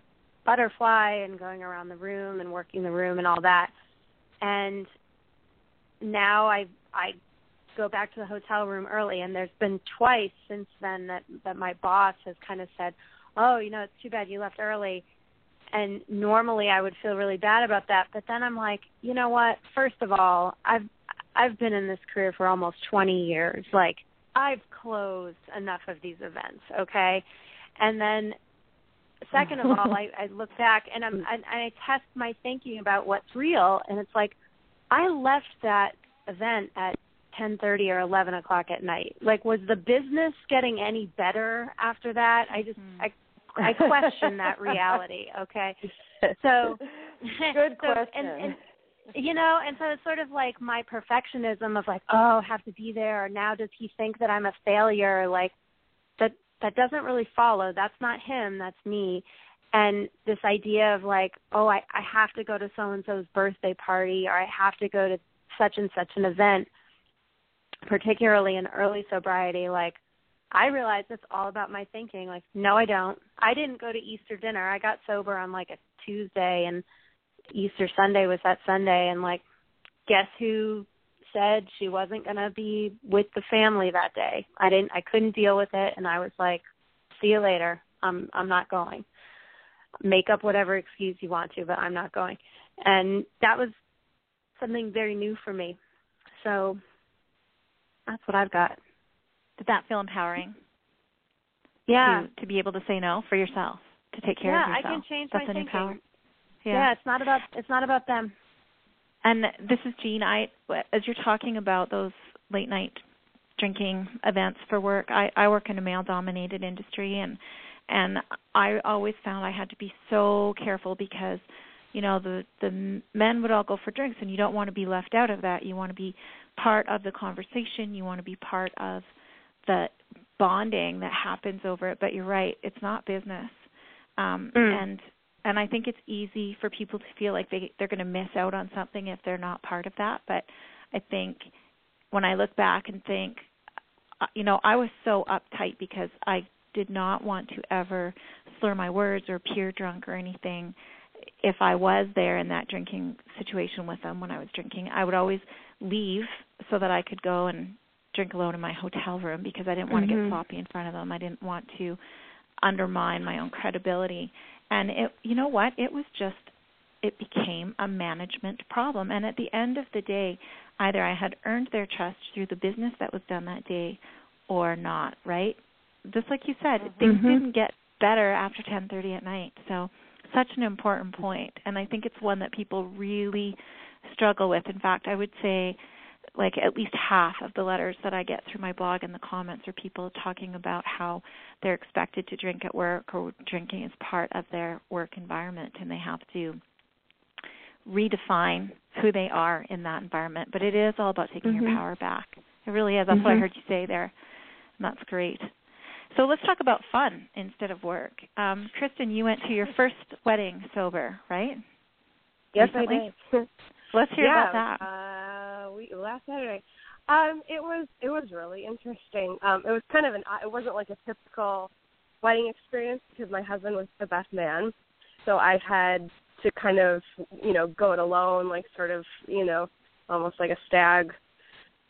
butterfly and going around the room and working the room and all that. And now I I go back to the hotel room early and there's been twice since then that that my boss has kind of said, "Oh, you know, it's too bad you left early." And normally I would feel really bad about that, but then I'm like, "You know what? First of all, I've I've been in this career for almost 20 years. Like I've closed enough of these events, okay? And then second of all, I, I look back and I'm and I test my thinking about what's real, and it's like I left that event at 10:30 or 11 o'clock at night. Like, was the business getting any better after that? I just Hmm. I I question that reality. Okay, so good so, question. And, and you know, and so it's sort of like my perfectionism of like, oh, have to be there. Or now does he think that I'm a failure? Like that that doesn't really follow. That's not him. That's me. And this idea of like, oh, I I have to go to so and so's birthday party, or I have to go to such and such an event. Particularly in early sobriety, like I realize it's all about my thinking. Like, no, I don't. I didn't go to Easter dinner. I got sober on like a Tuesday, and Easter Sunday was that Sunday, and like, guess who said she wasn't gonna be with the family that day? I didn't. I couldn't deal with it, and I was like, see you later. I'm I'm not going. Make up whatever excuse you want to, but I'm not going. And that was something very new for me. So that's what I've got. Did that feel empowering? Yeah. To, to be able to say no for yourself, to take care yeah, of yourself. Yeah, I can change That's my a new thinking. power. Yeah. it's not about it's not about them. And this is Jean. I, as you're talking about those late night drinking events for work, I, I work in a male-dominated industry, and and I always found I had to be so careful because, you know, the the men would all go for drinks, and you don't want to be left out of that. You want to be part of the conversation. You want to be part of the bonding that happens over it. But you're right; it's not business. Um, Mm. And and I think it's easy for people to feel like they they're going to miss out on something if they're not part of that. But I think when I look back and think, uh, you know, I was so uptight because I did not want to ever slur my words or peer drunk or anything. If I was there in that drinking situation with them when I was drinking, I would always leave so that I could go and drink alone in my hotel room because I didn't want to Mhm. get sloppy in front of them. I didn't want to undermine my own credibility. And it you know what? It was just it became a management problem. And at the end of the day, either I had earned their trust through the business that was done that day or not, right? Just like you said, things Mhm. didn't get better after 10:30 at night. So such an important point and I think it's one that people really struggle with. In fact, I would say like at least half of the letters that I get through my blog and the comments are people talking about how they're expected to drink at work or drinking is part of their work environment and they have to redefine who they are in that environment. But it is all about taking your Mhm. power back. It really is. That's what I Mhm. heard you say there. And that's great. So let's talk about fun instead of work. Um, Kristen, you went to your first wedding sober, right? Yes, Recently? I did. Let's hear yeah, about that. Uh, last Saturday. Um, it was it was really interesting. Um, it was kind of an it wasn't like a typical wedding experience because my husband was the best man, so I had to kind of you know go it alone, like sort of you know almost like a stag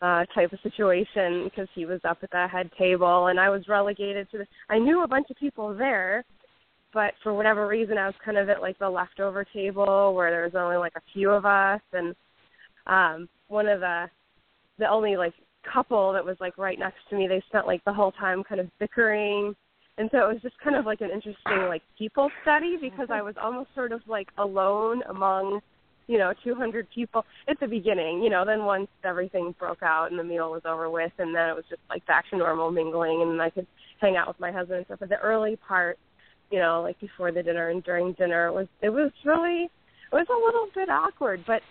uh type of situation because he was up at the head table and I was relegated to the I knew a bunch of people there but for whatever reason I was kind of at like the leftover table where there was only like a few of us and um one of the the only like couple that was like right next to me. They spent like the whole time kind of bickering. And so it was just kind of like an interesting like people study because I mm-hmm. was almost sort of like alone among you know 200 people at the beginning you know then once everything broke out and the meal was over with and then it was just like back to normal mingling and I could hang out with my husband and stuff. But the early part you know like before the dinner and during dinner it was it was really it was a little bit awkward. But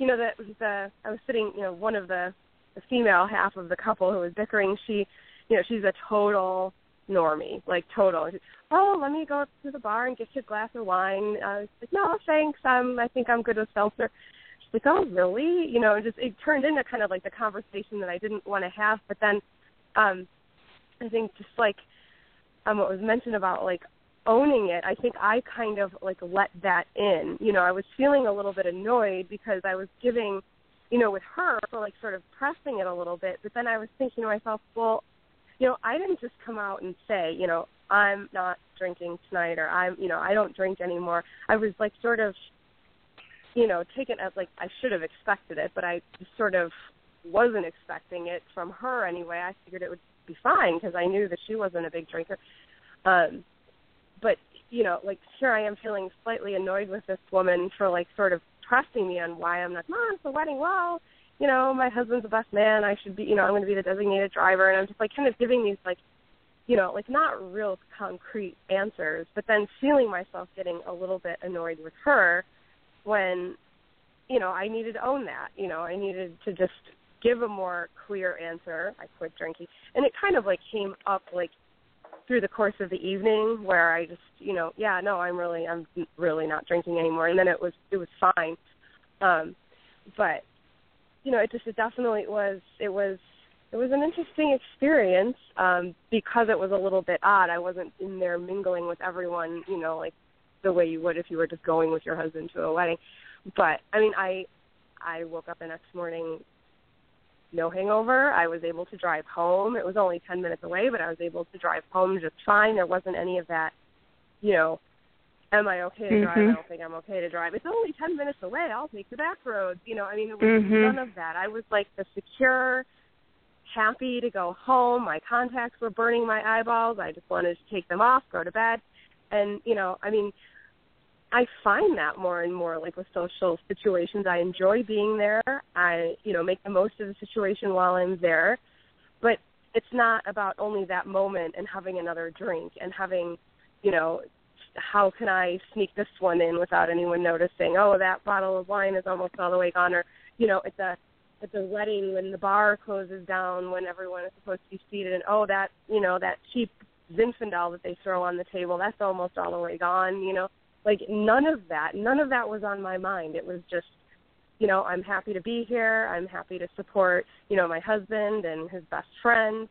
you know the the I was sitting you know one of the the female half of the couple who was bickering she you know she's a total normie like total oh let me go up to the bar and get you a glass of wine uh like no thanks I'm I think I'm good with seltzer she's like, oh, really? You know, just it turned into kind of like the conversation that I didn't want to have. But then, um, I think just like um, what was mentioned about like owning it, I think I kind of like let that in. You know, I was feeling a little bit annoyed because I was giving, you know, with her for like sort of pressing it a little bit. But then I was thinking to myself, well, you know, I didn't just come out and say, you know, I'm not drinking tonight or I'm, you know, I don't drink anymore. I was like sort of, you know, taken as like I should have expected it, but I sort of wasn't expecting it from her anyway. I figured it would be fine because I knew that she wasn't a big drinker. Um, but you know, like here I am feeling slightly annoyed with this woman for like sort of pressing me on why I'm like, Mom, it's a wedding. Well, you know, my husband's the best man. I should be, you know, I'm going to be the designated driver, and I'm just like kind of giving these like, you know, like not real concrete answers, but then feeling myself getting a little bit annoyed with her when, you know, I needed to own that. You know, I needed to just give a more clear answer. I quit drinking, and it kind of like came up like through the course of the evening where I just, you know, yeah, no, I'm really, I'm really not drinking anymore, and then it was, it was fine. Um, but, you know, it just, it definitely was, it was, it was an interesting experience um, because it was a little bit odd. I wasn't in there mingling with everyone, you know, like the way you would if you were just going with your husband to a wedding. But I mean, I I woke up the next morning no hangover. I was able to drive home. It was only 10 minutes away, but I was able to drive home just fine. There wasn't any of that, you know, am I okay to drive? Mhm. I don't think I'm okay to drive. It's only 10 minutes away. I'll take the back roads. You know, I mean, there was Mhm. none of that. I was like the secure, happy to go home. My contacts were burning my eyeballs. I just wanted to take them off, go to bed. And, you know, I mean, I find that more and more like with social situations. I enjoy being there. I, you know, make the most of the situation while I'm there. But it's not about only that moment and having another drink and having, you know, how can I sneak this one in without anyone noticing? Oh, that bottle of wine is almost all the way gone or, you know, it's a at the wedding when the bar closes down when everyone is supposed to be seated and oh that you know that cheap Zinfandel that they throw on the table that's almost all the way gone you know like none of that none of that was on my mind. It was just you know i'm happy to be here. I'm happy to support you know my husband and his best friend.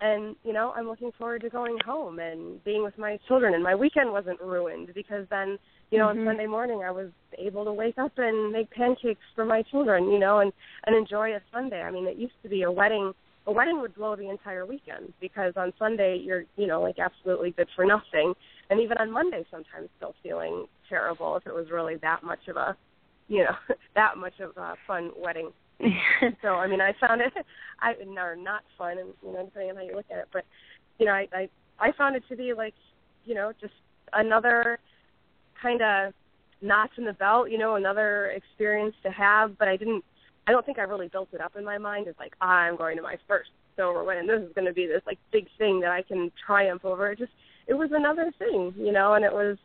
And you know i'm looking forward to going home and being with my children. And my weekend wasn't ruined because then you know Mhm. on sunday morning i was able to wake up and make pancakes for my children you know and and enjoy a sunday. I mean it used to be a wedding a wedding would blow the entire weekend because on sunday you're you know like absolutely good for nothing and even on monday sometimes still feeling terrible if it was really that much of a you know that much of a fun wedding so I mean, I found it, I or not fun, and you know, depending on how you look at it, but you know, I I, I found it to be like, you know, just another kind of notch in the belt, you know, another experience to have. But I didn't, I don't think I really built it up in my mind as like ah, I'm going to my first sober wedding. This is going to be this like big thing that I can triumph over. It just, it was another thing, you know, and it was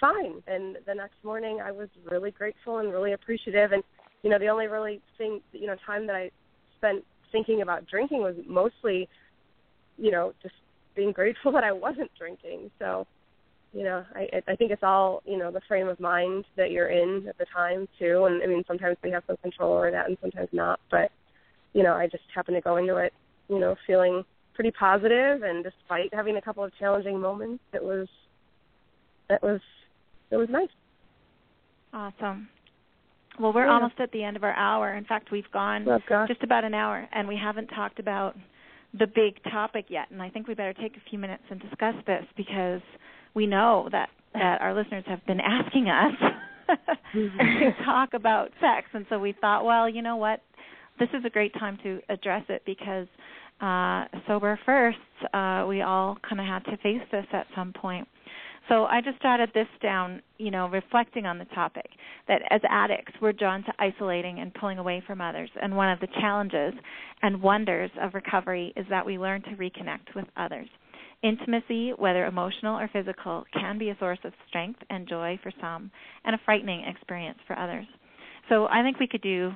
fine. And the next morning, I was really grateful and really appreciative. And you know, the only really thing, you know, time that I spent thinking about drinking was mostly, you know, just being grateful that I wasn't drinking. So, you know, I I think it's all, you know, the frame of mind that you're in at the time too. And I mean, sometimes we have some control over that, and sometimes not. But, you know, I just happened to go into it, you know, feeling pretty positive, and despite having a couple of challenging moments, it was, it was, it was nice. Awesome. Well, we're Yeah. almost at the end of our hour. In fact, we've gone Oh just about an hour, and we haven't talked about the big topic yet. And I think we better take a few minutes and discuss this because we know that that our listeners have been asking us to mm-hmm. talk about sex, and so we thought, well, you know what, this is a great time to address it because uh, sober first, uh, we all kind of had to face this at some point. So I just jotted this down, you know, reflecting on the topic that as addicts, we're drawn to isolating and pulling away from others. And one of the challenges and wonders of recovery is that we learn to reconnect with others. Intimacy, whether emotional or physical, can be a source of strength and joy for some and a frightening experience for others. So I think we could do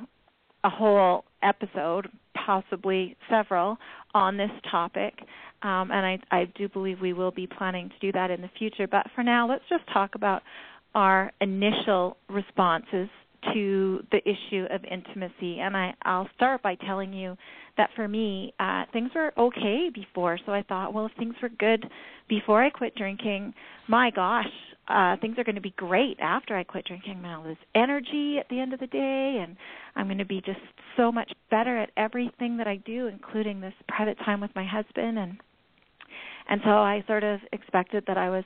a whole episode, possibly several, on this topic. Um, and I, I do believe we will be planning to do that in the future. But for now, let's just talk about our initial responses to the issue of intimacy. And I, I'll start by telling you that for me, uh, things were okay before. So I thought, well, if things were good before I quit drinking, my gosh, uh, things are going to be great after I quit drinking. Now there's energy at the end of the day, and I'm going to be just so much better at everything that I do, including this private time with my husband. And and so I sort of expected that I was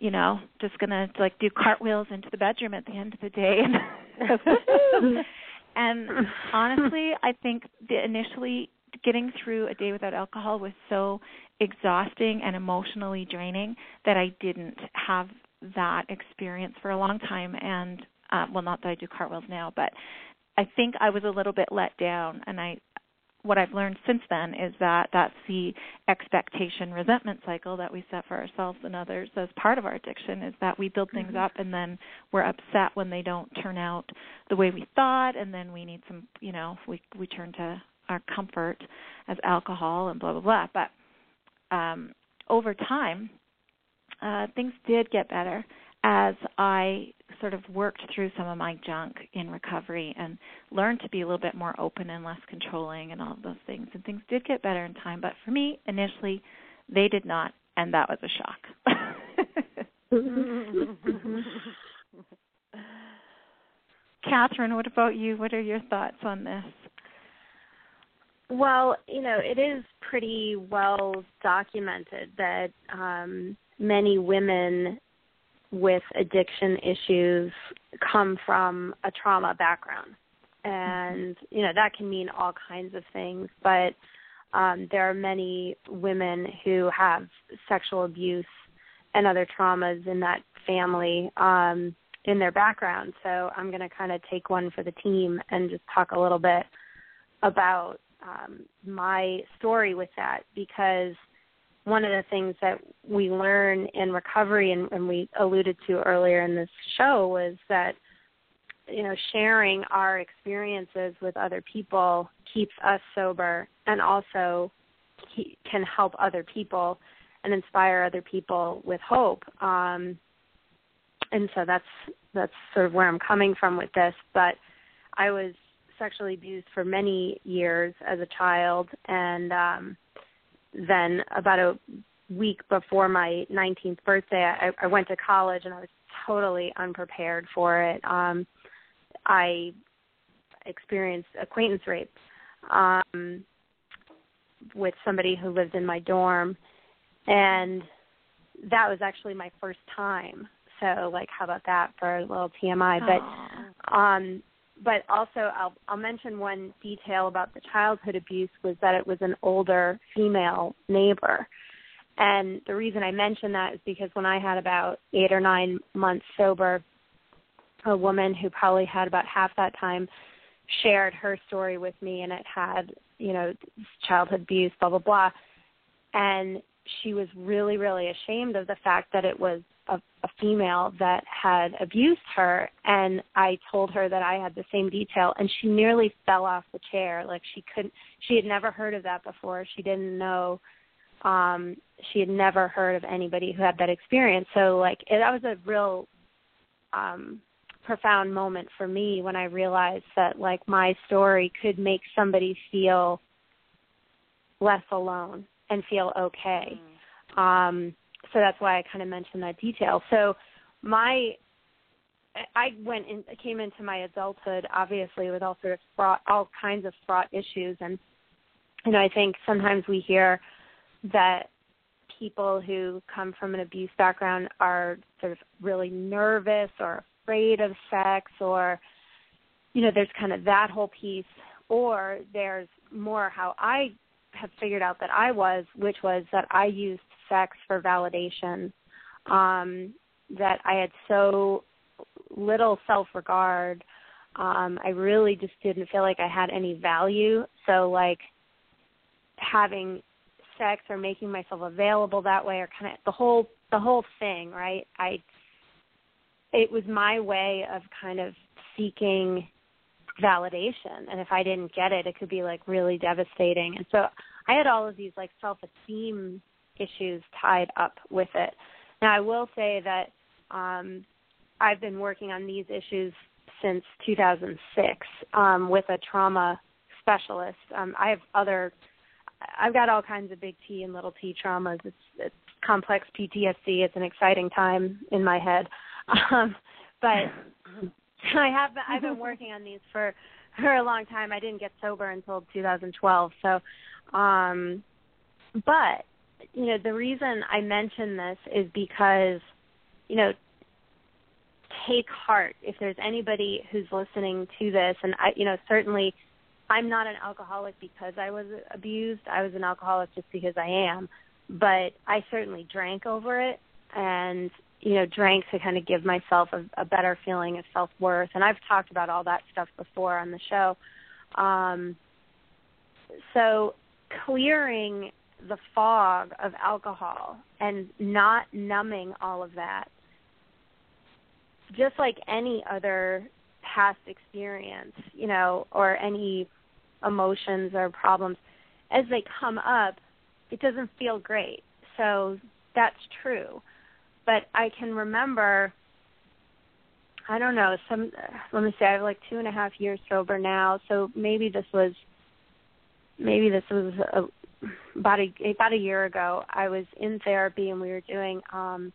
you know, just gonna like do cartwheels into the bedroom at the end of the day and and honestly I think the initially getting through a day without alcohol was so exhausting and emotionally draining that I didn't have that experience for a long time and uh, well not that I do cartwheels now but I think I was a little bit let down and I what I've learned since then is that that's the expectation resentment cycle that we set for ourselves and others as part of our addiction is that we build things mm-hmm. up and then we're upset when they don't turn out the way we thought and then we need some you know we we turn to our comfort as alcohol and blah blah blah but um over time uh things did get better as I sort of worked through some of my junk in recovery and learned to be a little bit more open and less controlling and all of those things. And things did get better in time, but for me, initially, they did not, and that was a shock. Catherine, what about you? What are your thoughts on this? Well, you know, it is pretty well documented that um, many women with addiction issues come from a trauma background. And, you know, that can mean all kinds of things, but um, there are many women who have sexual abuse and other traumas in that family um, in their background. So I'm going to kind of take one for the team and just talk a little bit about um, my story with that because one of the things that we learn in recovery and, and we alluded to earlier in this show was that you know sharing our experiences with other people keeps us sober and also can help other people and inspire other people with hope. Um, and so that's that's sort of where I'm coming from with this but I was sexually abused for many years as a child and um then about a week before my 19th birthday, I, I went to college and I was totally unprepared for it. Um, I experienced acquaintance rape um, with somebody who lived in my dorm, and that was actually my first time. So, like, how about that for a little TMI? But um, but also I'll I'll mention one detail about the childhood abuse was that it was an older female neighbor. And the reason I mention that is because when I had about 8 or 9 months sober, a woman who probably had about half that time shared her story with me and it had, you know, childhood abuse, blah blah blah. And she was really really ashamed of the fact that it was a, a female that had abused her and I told her that I had the same detail and she nearly fell off the chair like she couldn't she had never heard of that before she didn't know um she had never heard of anybody who had that experience so like it, that was a real um profound moment for me when I realized that like my story could make somebody feel less alone and feel okay. Mm. Um so that's why I kind of mentioned that detail. So my I went in came into my adulthood obviously with all sort of fraught all kinds of fraught issues and you know I think sometimes we hear that people who come from an abuse background are sort of really nervous or afraid of sex or you know there's kind of that whole piece or there's more how I have figured out that I was which was that I used sex for validation um that I had so little self-regard. Um I really just didn't feel like I had any value. So like having sex or making myself available that way or kind of the whole the whole thing right? I it was my way of kind of seeking validation. And if I didn't get it it could be like really devastating. And so I had all of these like self-esteem issues tied up with it. Now, I will say that um, I've been working on these issues since 2006 um, with a trauma specialist. Um, I have other, I've got all kinds of big T and little T traumas. It's, it's complex PTSD. It's an exciting time in my head, um, but I have I've been working on these for for a long time. I didn't get sober until 2012. So, um, but you know the reason I mention this is because you know take heart if there's anybody who's listening to this and I you know certainly I'm not an alcoholic because I was abused. I was an alcoholic just because I am, but I certainly drank over it and you know drank to kind of give myself a, a better feeling of self worth and I've talked about all that stuff before on the show. Um so clearing the fog of alcohol and not numbing all of that just like any other past experience, you know, or any emotions or problems, as they come up, it doesn't feel great. So that's true. But I can remember, I don't know, some, let me say, I have like two and a half years sober now. So maybe this was, maybe this was a, about a about a year ago. I was in therapy and we were doing um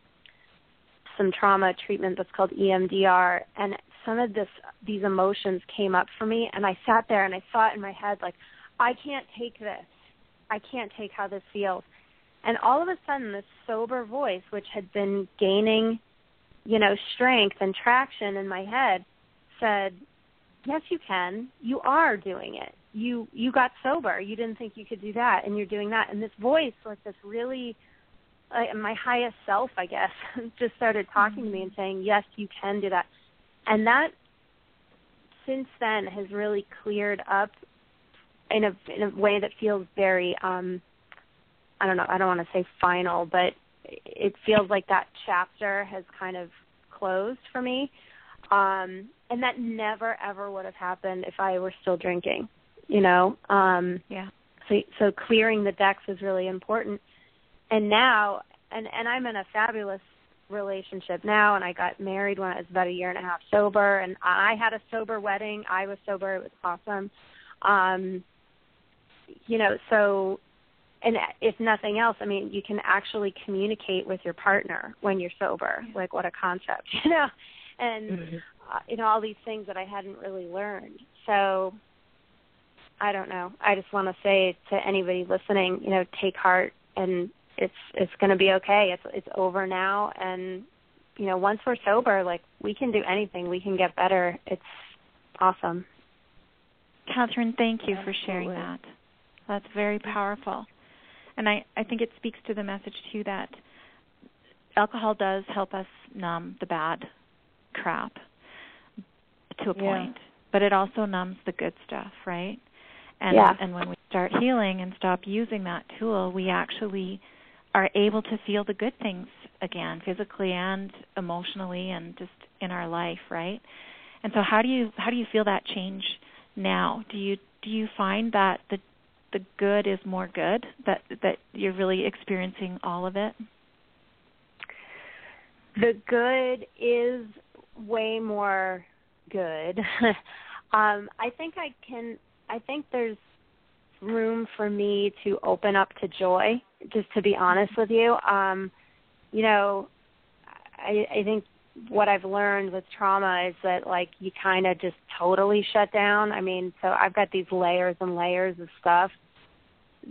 some trauma treatment that's called EMDR and some of this these emotions came up for me and I sat there and I thought in my head like I can't take this. I can't take how this feels. And all of a sudden this sober voice which had been gaining, you know, strength and traction in my head said, "Yes, you can. You are doing it. You you got sober. You didn't think you could do that and you're doing that." And this voice like this really uh, my highest self, I guess, just started talking mm-hmm. to me and saying, "Yes, you can do that." And that since then has really cleared up in a in a way that feels very um I don't know, I don't want to say final, but it feels like that chapter has kind of closed for me. Um and that never ever would have happened if I were still drinking, you know. Um yeah. So so clearing the decks is really important and now and and I'm in a fabulous relationship now and I got married when I was about a year and a half sober and I had a sober wedding. I was sober. It was awesome. Um you know, so and if nothing else, I mean, you can actually communicate with your partner when you're sober. Like what a concept, you know. And mm-hmm. uh, you know all these things that I hadn't really learned. So I don't know. I just want to say to anybody listening, you know, take heart and it's it's going to be okay. It's it's over now, and you know, once we're sober, like we can do anything. We can get better. It's awesome. Catherine, thank you for sharing that. That's very powerful, and I I think it speaks to the message too that alcohol does help us numb the bad crap to a point, but it also numbs the good stuff, right? And yeah. and when we start healing and stop using that tool, we actually are able to feel the good things again, physically and emotionally, and just in our life, right? And so, how do you how do you feel that change now? Do you do you find that the the good is more good that that you're really experiencing all of it? The good is way more good. um, I think I can. I think there's room for me to open up to joy just to be honest with you. Um you know i i think what i've learned with trauma is that like you kind of just totally shut down. I mean so i've got these layers and layers of stuff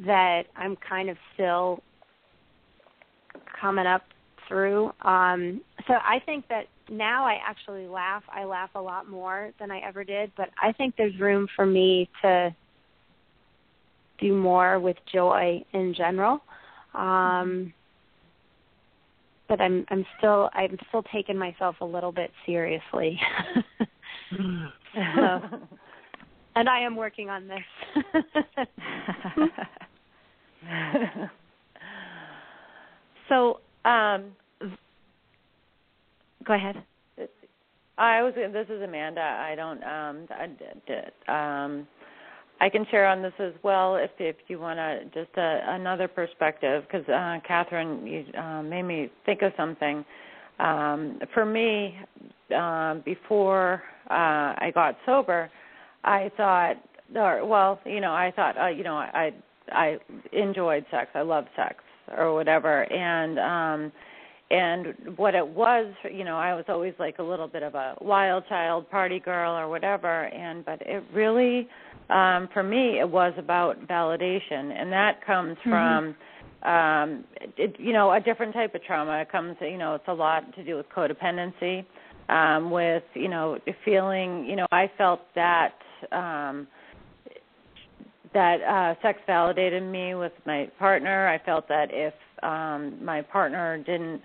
that i'm kind of still coming up through. Um so i think that now i actually laugh i laugh a lot more than i ever did but i think there's room for me to do more with joy in general. Um, but I'm I'm still I'm still taking myself a little bit seriously. so, and I am working on this. so, um, go ahead. I was. This is Amanda. I don't. Um, I, did. um, I can share on this as well if if you want to just a, uh, another perspective because uh, Catherine you uh, made me think of something. um for me um before uh I got sober I thought or well you know I thought uh, you know I I enjoyed sex I love sex or whatever and um and what it was you know I was always like a little bit of a wild child party girl or whatever and but it really um for me it was about validation and that comes Mm-hmm. from um it, you know a different type of trauma it comes you know it's a lot to do with codependency um with you know feeling you know i felt that um that uh sex validated me with my partner. I felt that if um my partner didn't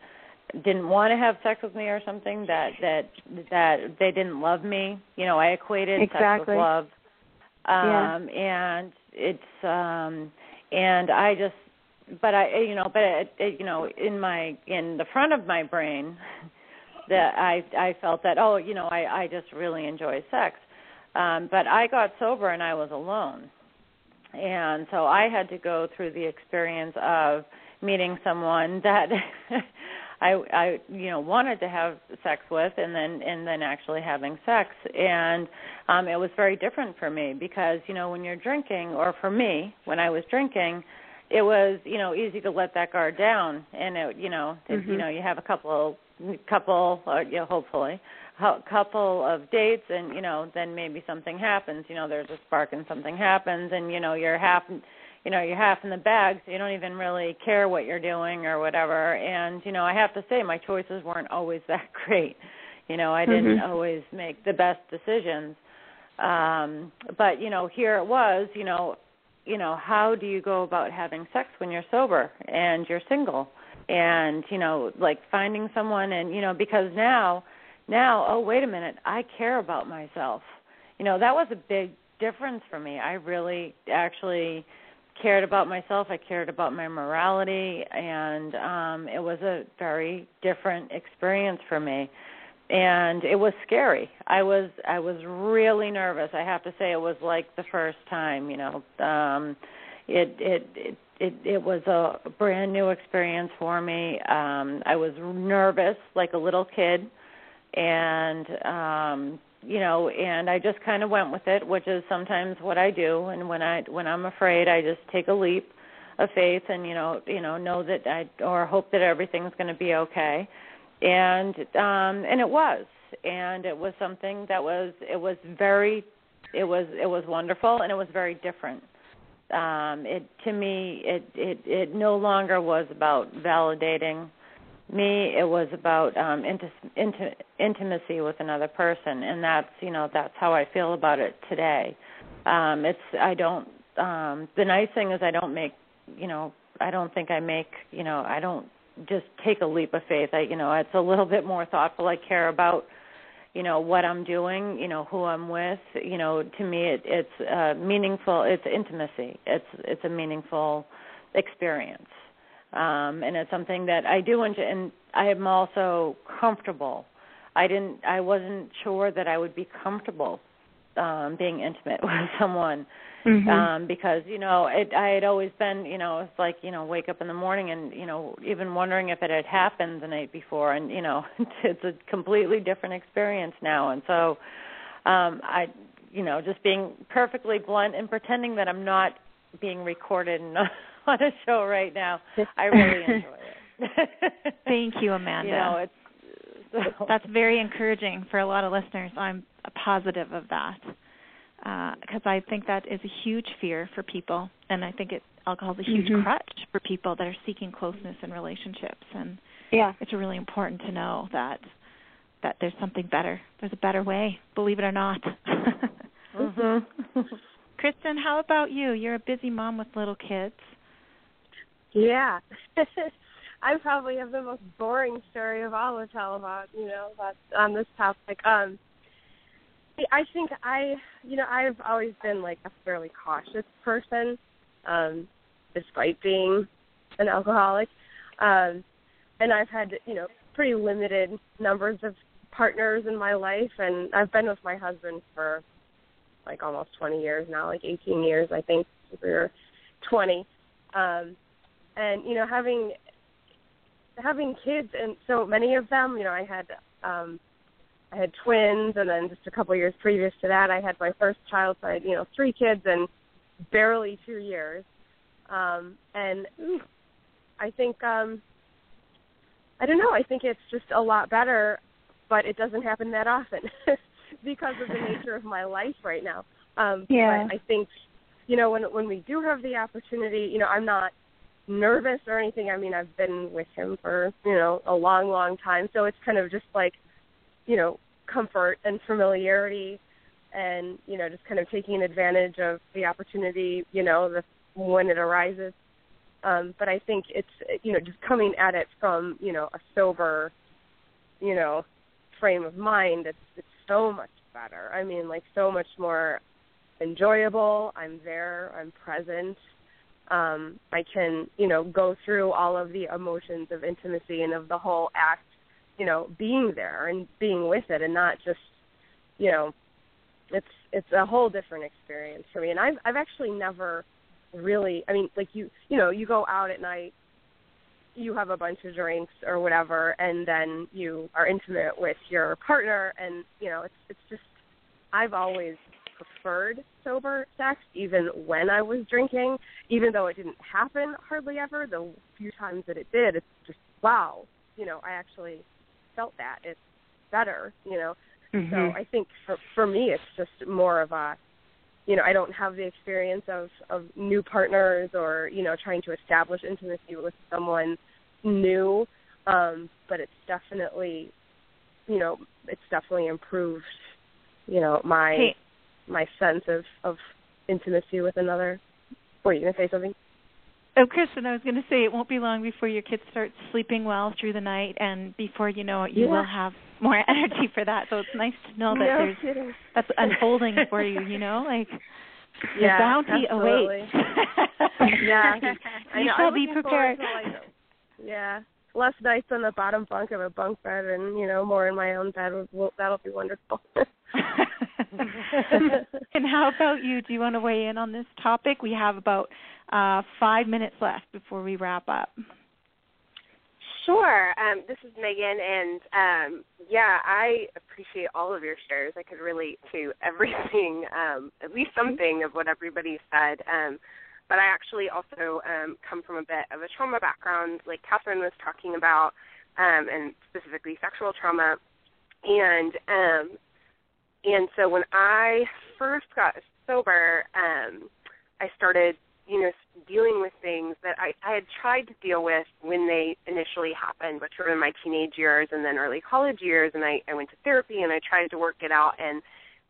didn't want to have sex with me or something that that that they didn't love me. You know i equated sex with love. Yeah. um and it's um and i just but i you know but it, it, you know in my in the front of my brain that i i felt that oh you know i i just really enjoy sex. Um but i got sober and i was alone and so i had to go through the experience of meeting someone that I I you know wanted to have sex with and then and then actually having sex and um it was very different for me because you know when you're drinking or for me when I was drinking it was you know easy to let that guard down and it you know it, you Mhm. know you have a couple couple or you know hopefully couple of dates and you know then maybe something happens you know there's a spark and something happens and you know you're half you know you're half in the bag so you don't even really care what you're doing or whatever and you know i have to say my choices weren't always that great you know i didn't Mhm. always make the best decisions um but you know here it was you know you know how do you go about having sex when you're sober and you're single and you know like finding someone and you know because now now oh wait a minute i care about myself. You know that was a big difference for me. I really actually cared about myself. I cared about my morality and um it was a very different experience for me. And it was scary. I was i was really nervous. I have to say it was like the first time you know um it it it it, it was a brand new experience for me. Um i was nervous like a little kid and um you know and i just kind of went with it which is sometimes what i do. And when i when i'm afraid i just take a leap of faith and you know you know know that i or hope that everything's going to be okay. And um and it was. And it was something that was it was very it was it was wonderful and it was very different. Um it to me it it it no longer was about validating me it was about um inti- inti- intimacy with another person and that's you know that's how i feel about it today. Um it's i don't um the nice thing is i don't make you know i don't think i make you know i don't just take a leap of faith. I you know it's a little bit more thoughtful. I care about you know what i'm doing you know who i'm with. You know to me it it's uh meaningful it's intimacy. It's it's a meaningful experience um and it's something that i do enjoy and i am also comfortable. I didn't i wasn't sure that i would be comfortable um being intimate with someone. Mhm. um because you know it i had always been you know it's like you know wake up in the morning and you know even wondering if it had happened the night before. And you know it's a completely different experience now. And so um i you know just being perfectly blunt and pretending that i'm not being recorded and on a show right now i really enjoy it Thank you, Amanda. you know it's so, That's very encouraging for a lot of listeners. I'm positive of that because I think that is a huge fear for people, and I think it alcohol is a huge Mhm. crutch for people that are seeking closeness in relationships. And Yeah. it's really important to know that that there's something better. There's a better way, believe it or not. mhm. Kristen, how about you? You're a busy mom with little kids. Yeah. I probably have the most boring story of all to tell about, you know, about on this topic. Um I think I you know, I've always been like a fairly cautious person, um, despite being an alcoholic. Um and I've had, you know, pretty limited numbers of partners in my life and I've been with my husband for like almost 20 years now, like 18 years I think we were 20. Um and you know having having kids and so many of them, you know, I had um I had twins and then just a couple years previous to that I had my first child so I had, you know, three kids in barely 2 years. Um and I think um I don't know, I think it's just a lot better but it doesn't happen that often because of the nature of my life right now. Um Yeah. but I think you know when when we do have the opportunity, you know, I'm not nervous or anything. I mean, I've been with him for, you know, a long long time, so it's kind of just like, you know, comfort and familiarity and, you know, just kind of taking advantage of the opportunity, you know, the when it arises. Um but I think it's you know, just coming at it from, you know, a sober, you know, frame of mind, it's it's so much better. I mean, like so much more enjoyable. I'm there. I'm present. Um, I can, you know, go through all of the emotions of intimacy and of the whole act, you know, being there and being with it, and not just, you know, it's it's a whole different experience for me. And I've I've actually never really, I mean, like you, you know, you go out at night, you have a bunch of drinks or whatever, and then you are intimate with your partner, and you know, it's it's just, I've always preferred sober sex even when I was drinking, even though it didn't happen hardly ever. The few times that it did, it's just wow, you know, I actually felt that it's better, you know. Mhm. So I think for for me, it's just more of a, you know, I don't have the experience of of new partners or you know trying to establish intimacy with someone new, um, but it's definitely, you know, it's definitely improved, you know, my Hey. My sense of of intimacy with another. Were you gonna say something? Oh, Kristen, I was going to say it won't be long before your kids start sleeping well through the night, and before you know it, you Yeah. will have more energy for that. So it's nice to know that no there's kidding. that's unfolding for you. You know, like the bounty absolutely. awaits. Yeah, I you know. shall be prepared. to, like, yeah, less nights on the bottom bunk of a bunk bed, and you know, more in my own bed. Will, that'll be wonderful. and how about you? Do you want to weigh in on this topic? We have about uh, five minutes left before we wrap up. Sure. Um, this is Megan, and um, yeah, I appreciate all of your shares. I could relate to everything, um, at least something of what everybody said. But I actually also um, come from a bit of a trauma background, like Catherine was talking about, um, and specifically sexual trauma. And um, and so when I first got sober, um, I started you know, dealing with things that I, I had tried to deal with when they initially happened, which were in my teenage years and then early college years. And I, I went to therapy and I tried to work it out. And,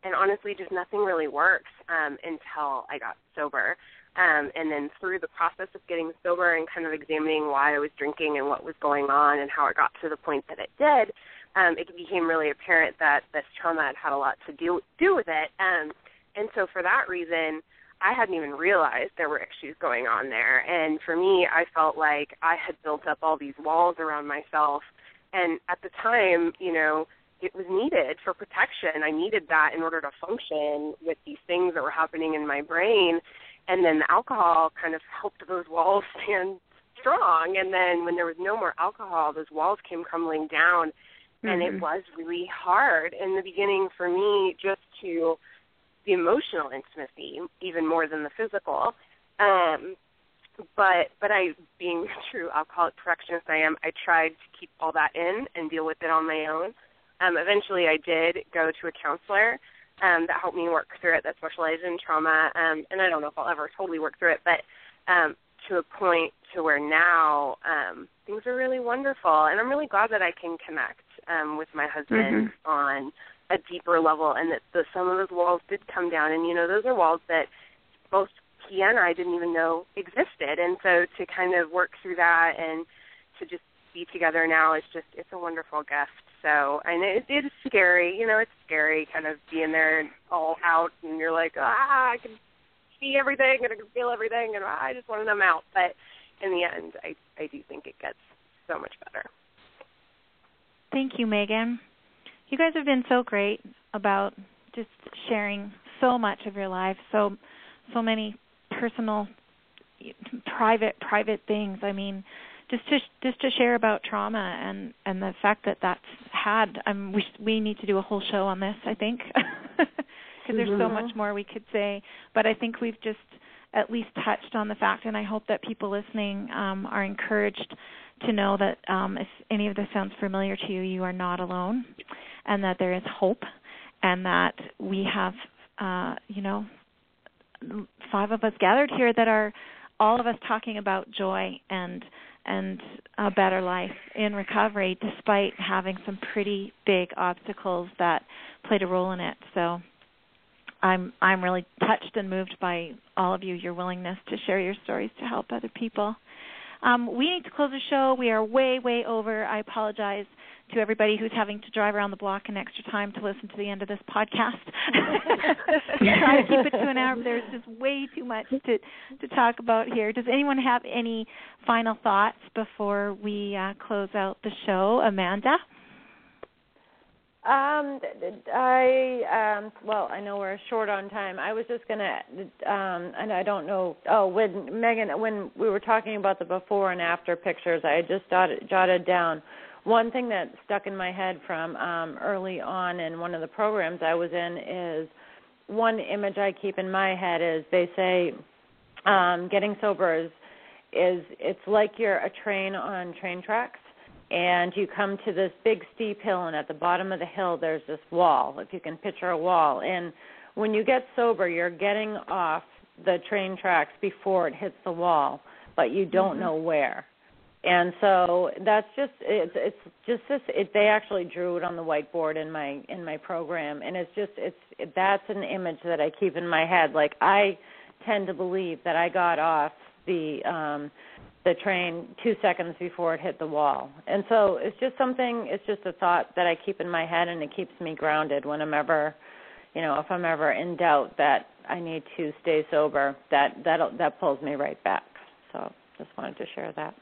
and honestly, just nothing really works um, until I got sober. Um, and then through the process of getting sober and kind of examining why I was drinking and what was going on and how it got to the point that it did, um, it became really apparent that this trauma had had a lot to do do with it. Um, and so for that reason, I hadn't even realized there were issues going on there. And for me, I felt like I had built up all these walls around myself. And at the time, you know, it was needed for protection. I needed that in order to function with these things that were happening in my brain. And then the alcohol kind of helped those walls stand strong. And then when there was no more alcohol, those walls came crumbling down. And Mhm. it was really hard in the beginning for me just to the emotional intimacy even more than the physical. Um, but but I, being a true alcoholic perfectionist I am, I tried to keep all that in and deal with it on my own. Um, eventually, I did go to a counselor um, that helped me work through it, that specialized in trauma. Um, and I don't know if I'll ever totally work through it, but um, to a point to where now um, things are really wonderful, and I'm really glad that I can connect um, with my husband on a deeper level, and that the, some of those walls did come down. And you know, those are walls that both he and I didn't even know existed. And so to kind of work through that and to just be together now is just it's a wonderful gift. So and it, it is scary, you know, it's scary kind of being there and all out, and you're like, ah, I can see everything and I can feel everything, and I just want to numb out. But in the end, I I do think it gets so much better. Thank you, Megan. You guys have been so great about just sharing so much of your life, so so many personal private private things. I mean, just to just to share about trauma and and the fact that that's had um we we need to do a whole show on this i think. Because there's so much more we could say. But i think we've just at least touched on the fact and i hope that people listening um are encouraged to know that um if any of this sounds familiar to you you are not alone and that there is hope and that we have uh you know five of us gathered here that are all of us talking about joy and and a better life in recovery despite having some pretty big obstacles that played a role in it. So I'm I'm really touched and moved by all of you your willingness to share your stories to help other people. Um, we need to close the show. We are way way over. I apologize to everybody who's having to drive around the block an extra time to listen to the end of this podcast. Try to keep it to an hour. There's just way too much to to talk about here. Does anyone have any final thoughts before we uh, close out the show, Amanda? Um, I um, well, I know we're short on time. I was just gonna, um, and I don't know. Oh, when Megan, when we were talking about the before and after pictures, I just jotted, jotted down one thing that stuck in my head from um, early on in one of the programs I was in is one image I keep in my head is they say um, getting sober is is it's like you're a train on train tracks and you come to this big steep hill and at the bottom of the hill there's this wall if you can picture a wall. And when you get sober you're getting off the train tracks before it hits the wall but you don't mm-hmm. know where. And so that's just it's it's just this it, they actually drew it on the whiteboard in my in my program and it's just it's it, that's an image that I keep in my head. Like I tend to believe that I got off the um the train 2 seconds before it hit the wall. And so it's just something it's just a thought that I keep in my head and it keeps me grounded when I'm ever you know if I'm ever in doubt that I need to stay sober that that that pulls me right back. So just wanted to share that.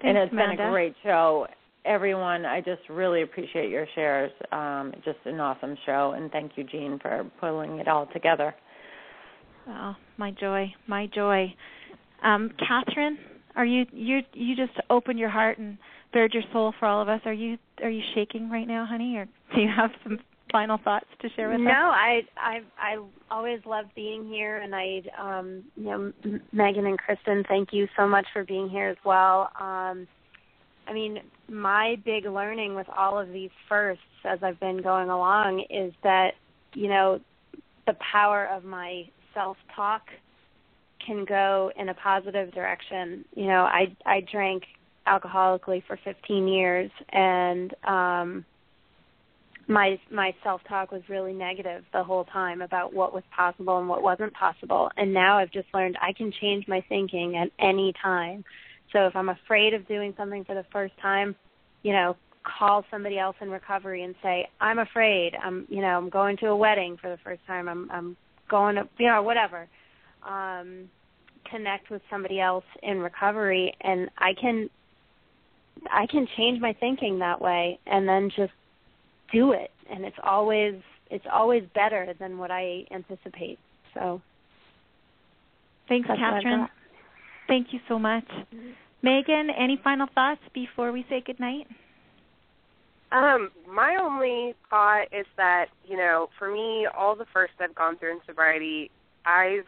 Thanks, and it's Amanda. been a great show. Everyone, I just really appreciate your shares. Um, just an awesome show, and thank you, Jean, for pulling it all together. Oh, my joy, my joy. Um, Catherine, are you you you just opened your heart and bared your soul for all of us? Are you are you shaking right now, honey, or do you have some final thoughts to share with no, us? No, I I I always love being here, and I um you know Megan and Kristen, thank you so much for being here as well. Um, I mean, my big learning with all of these firsts as I've been going along is that you know the power of my self talk can go in a positive direction. You know, I I drank alcoholically for 15 years and um my my self talk was really negative the whole time about what was possible and what wasn't possible. And now i've just learned i can change my thinking at any time. So if i'm afraid of doing something for the first time you know call somebody else in recovery and say i'm afraid. I'm you know i'm going to a wedding for the first time. I'm i'm going to you know whatever. Um connect with somebody else in recovery and i can i can change my thinking that way and then just do it and it's always it's always better than what I anticipate. So Thanks, Catherine. Thank you so much. Mm-hmm. Megan, any final thoughts before we say goodnight? Um, my only thought is that, you know, for me, all the first I've gone through in sobriety, I've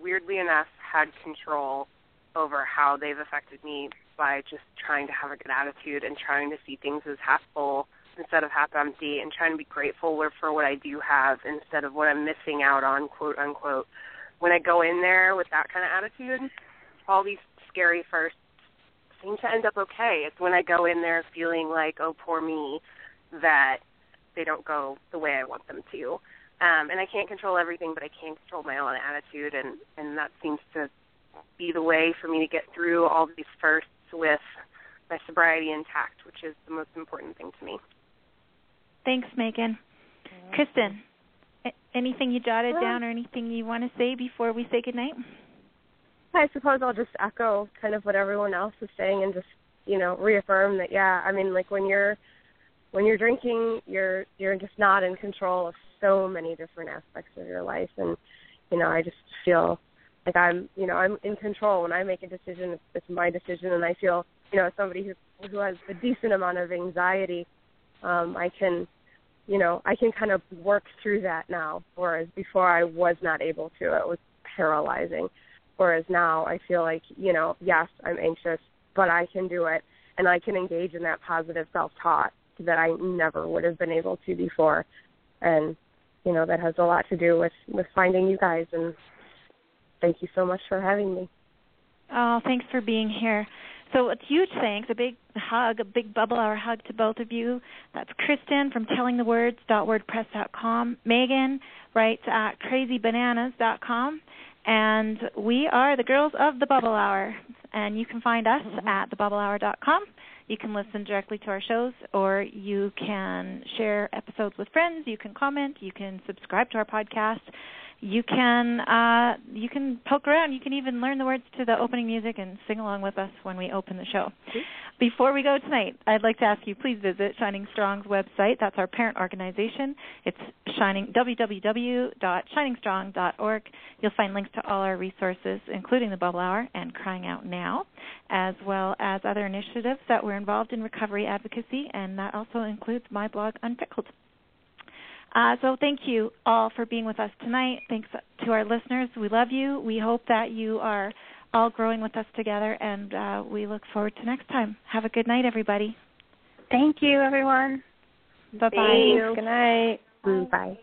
weirdly enough had control over how they've affected me by just trying to have a good attitude and trying to see things as half full instead of half empty and trying to be grateful for what I do have instead of what I'm missing out on, quote unquote. When I go in there with that kind of attitude, all these scary firsts seem to end up okay. It's when I go in there feeling like, oh, poor me, that they don't go the way I want them to. Um, and I can't control everything, but I can control my own attitude, and and that seems to be the way for me to get through all these firsts with my sobriety intact, which is the most important thing to me. Thanks, Megan. Kristen, anything you jotted down or anything you want to say before we say goodnight? I suppose I'll just echo kind of what everyone else is saying and just, you know, reaffirm that yeah, I mean like when you're when you're drinking, you're you're just not in control of so many different aspects of your life and you know, I just feel like I'm, you know, I'm in control. When I make a decision, it's, it's my decision, and I feel, you know, somebody who who has a decent amount of anxiety, um, I can, you know, I can kind of work through that now. Whereas before, I was not able to. It was paralyzing. Whereas now, I feel like, you know, yes, I'm anxious, but I can do it, and I can engage in that positive self-talk that I never would have been able to before. And you know that has a lot to do with with finding you guys and thank you so much for having me. Oh, thanks for being here. So a huge thanks, a big hug, a big bubble hour hug to both of you. That's Kristen from tellingthewords.wordpress.com. Megan writes at crazybananas.com. And we are the girls of the Bubble Hour. And you can find us mm-hmm. at thebubblehour.com. You can listen directly to our shows, or you can share episodes with friends. You can comment. You can subscribe to our podcast you can uh, you can poke around. You can even learn the words to the opening music and sing along with us when we open the show. Before we go tonight, I'd like to ask you please visit Shining Strong's website. That's our parent organization. It's shining www.shiningstrong.org. You'll find links to all our resources, including the Bubble Hour and Crying Out Now, as well as other initiatives that we're involved in recovery advocacy, and that also includes my blog Unpickled. Uh, so thank you all for being with us tonight. Thanks to our listeners. We love you. We hope that you are all growing with us together, and uh, we look forward to next time. Have a good night, everybody. Thank you, everyone. Bye bye. Good night. Bye. Bye.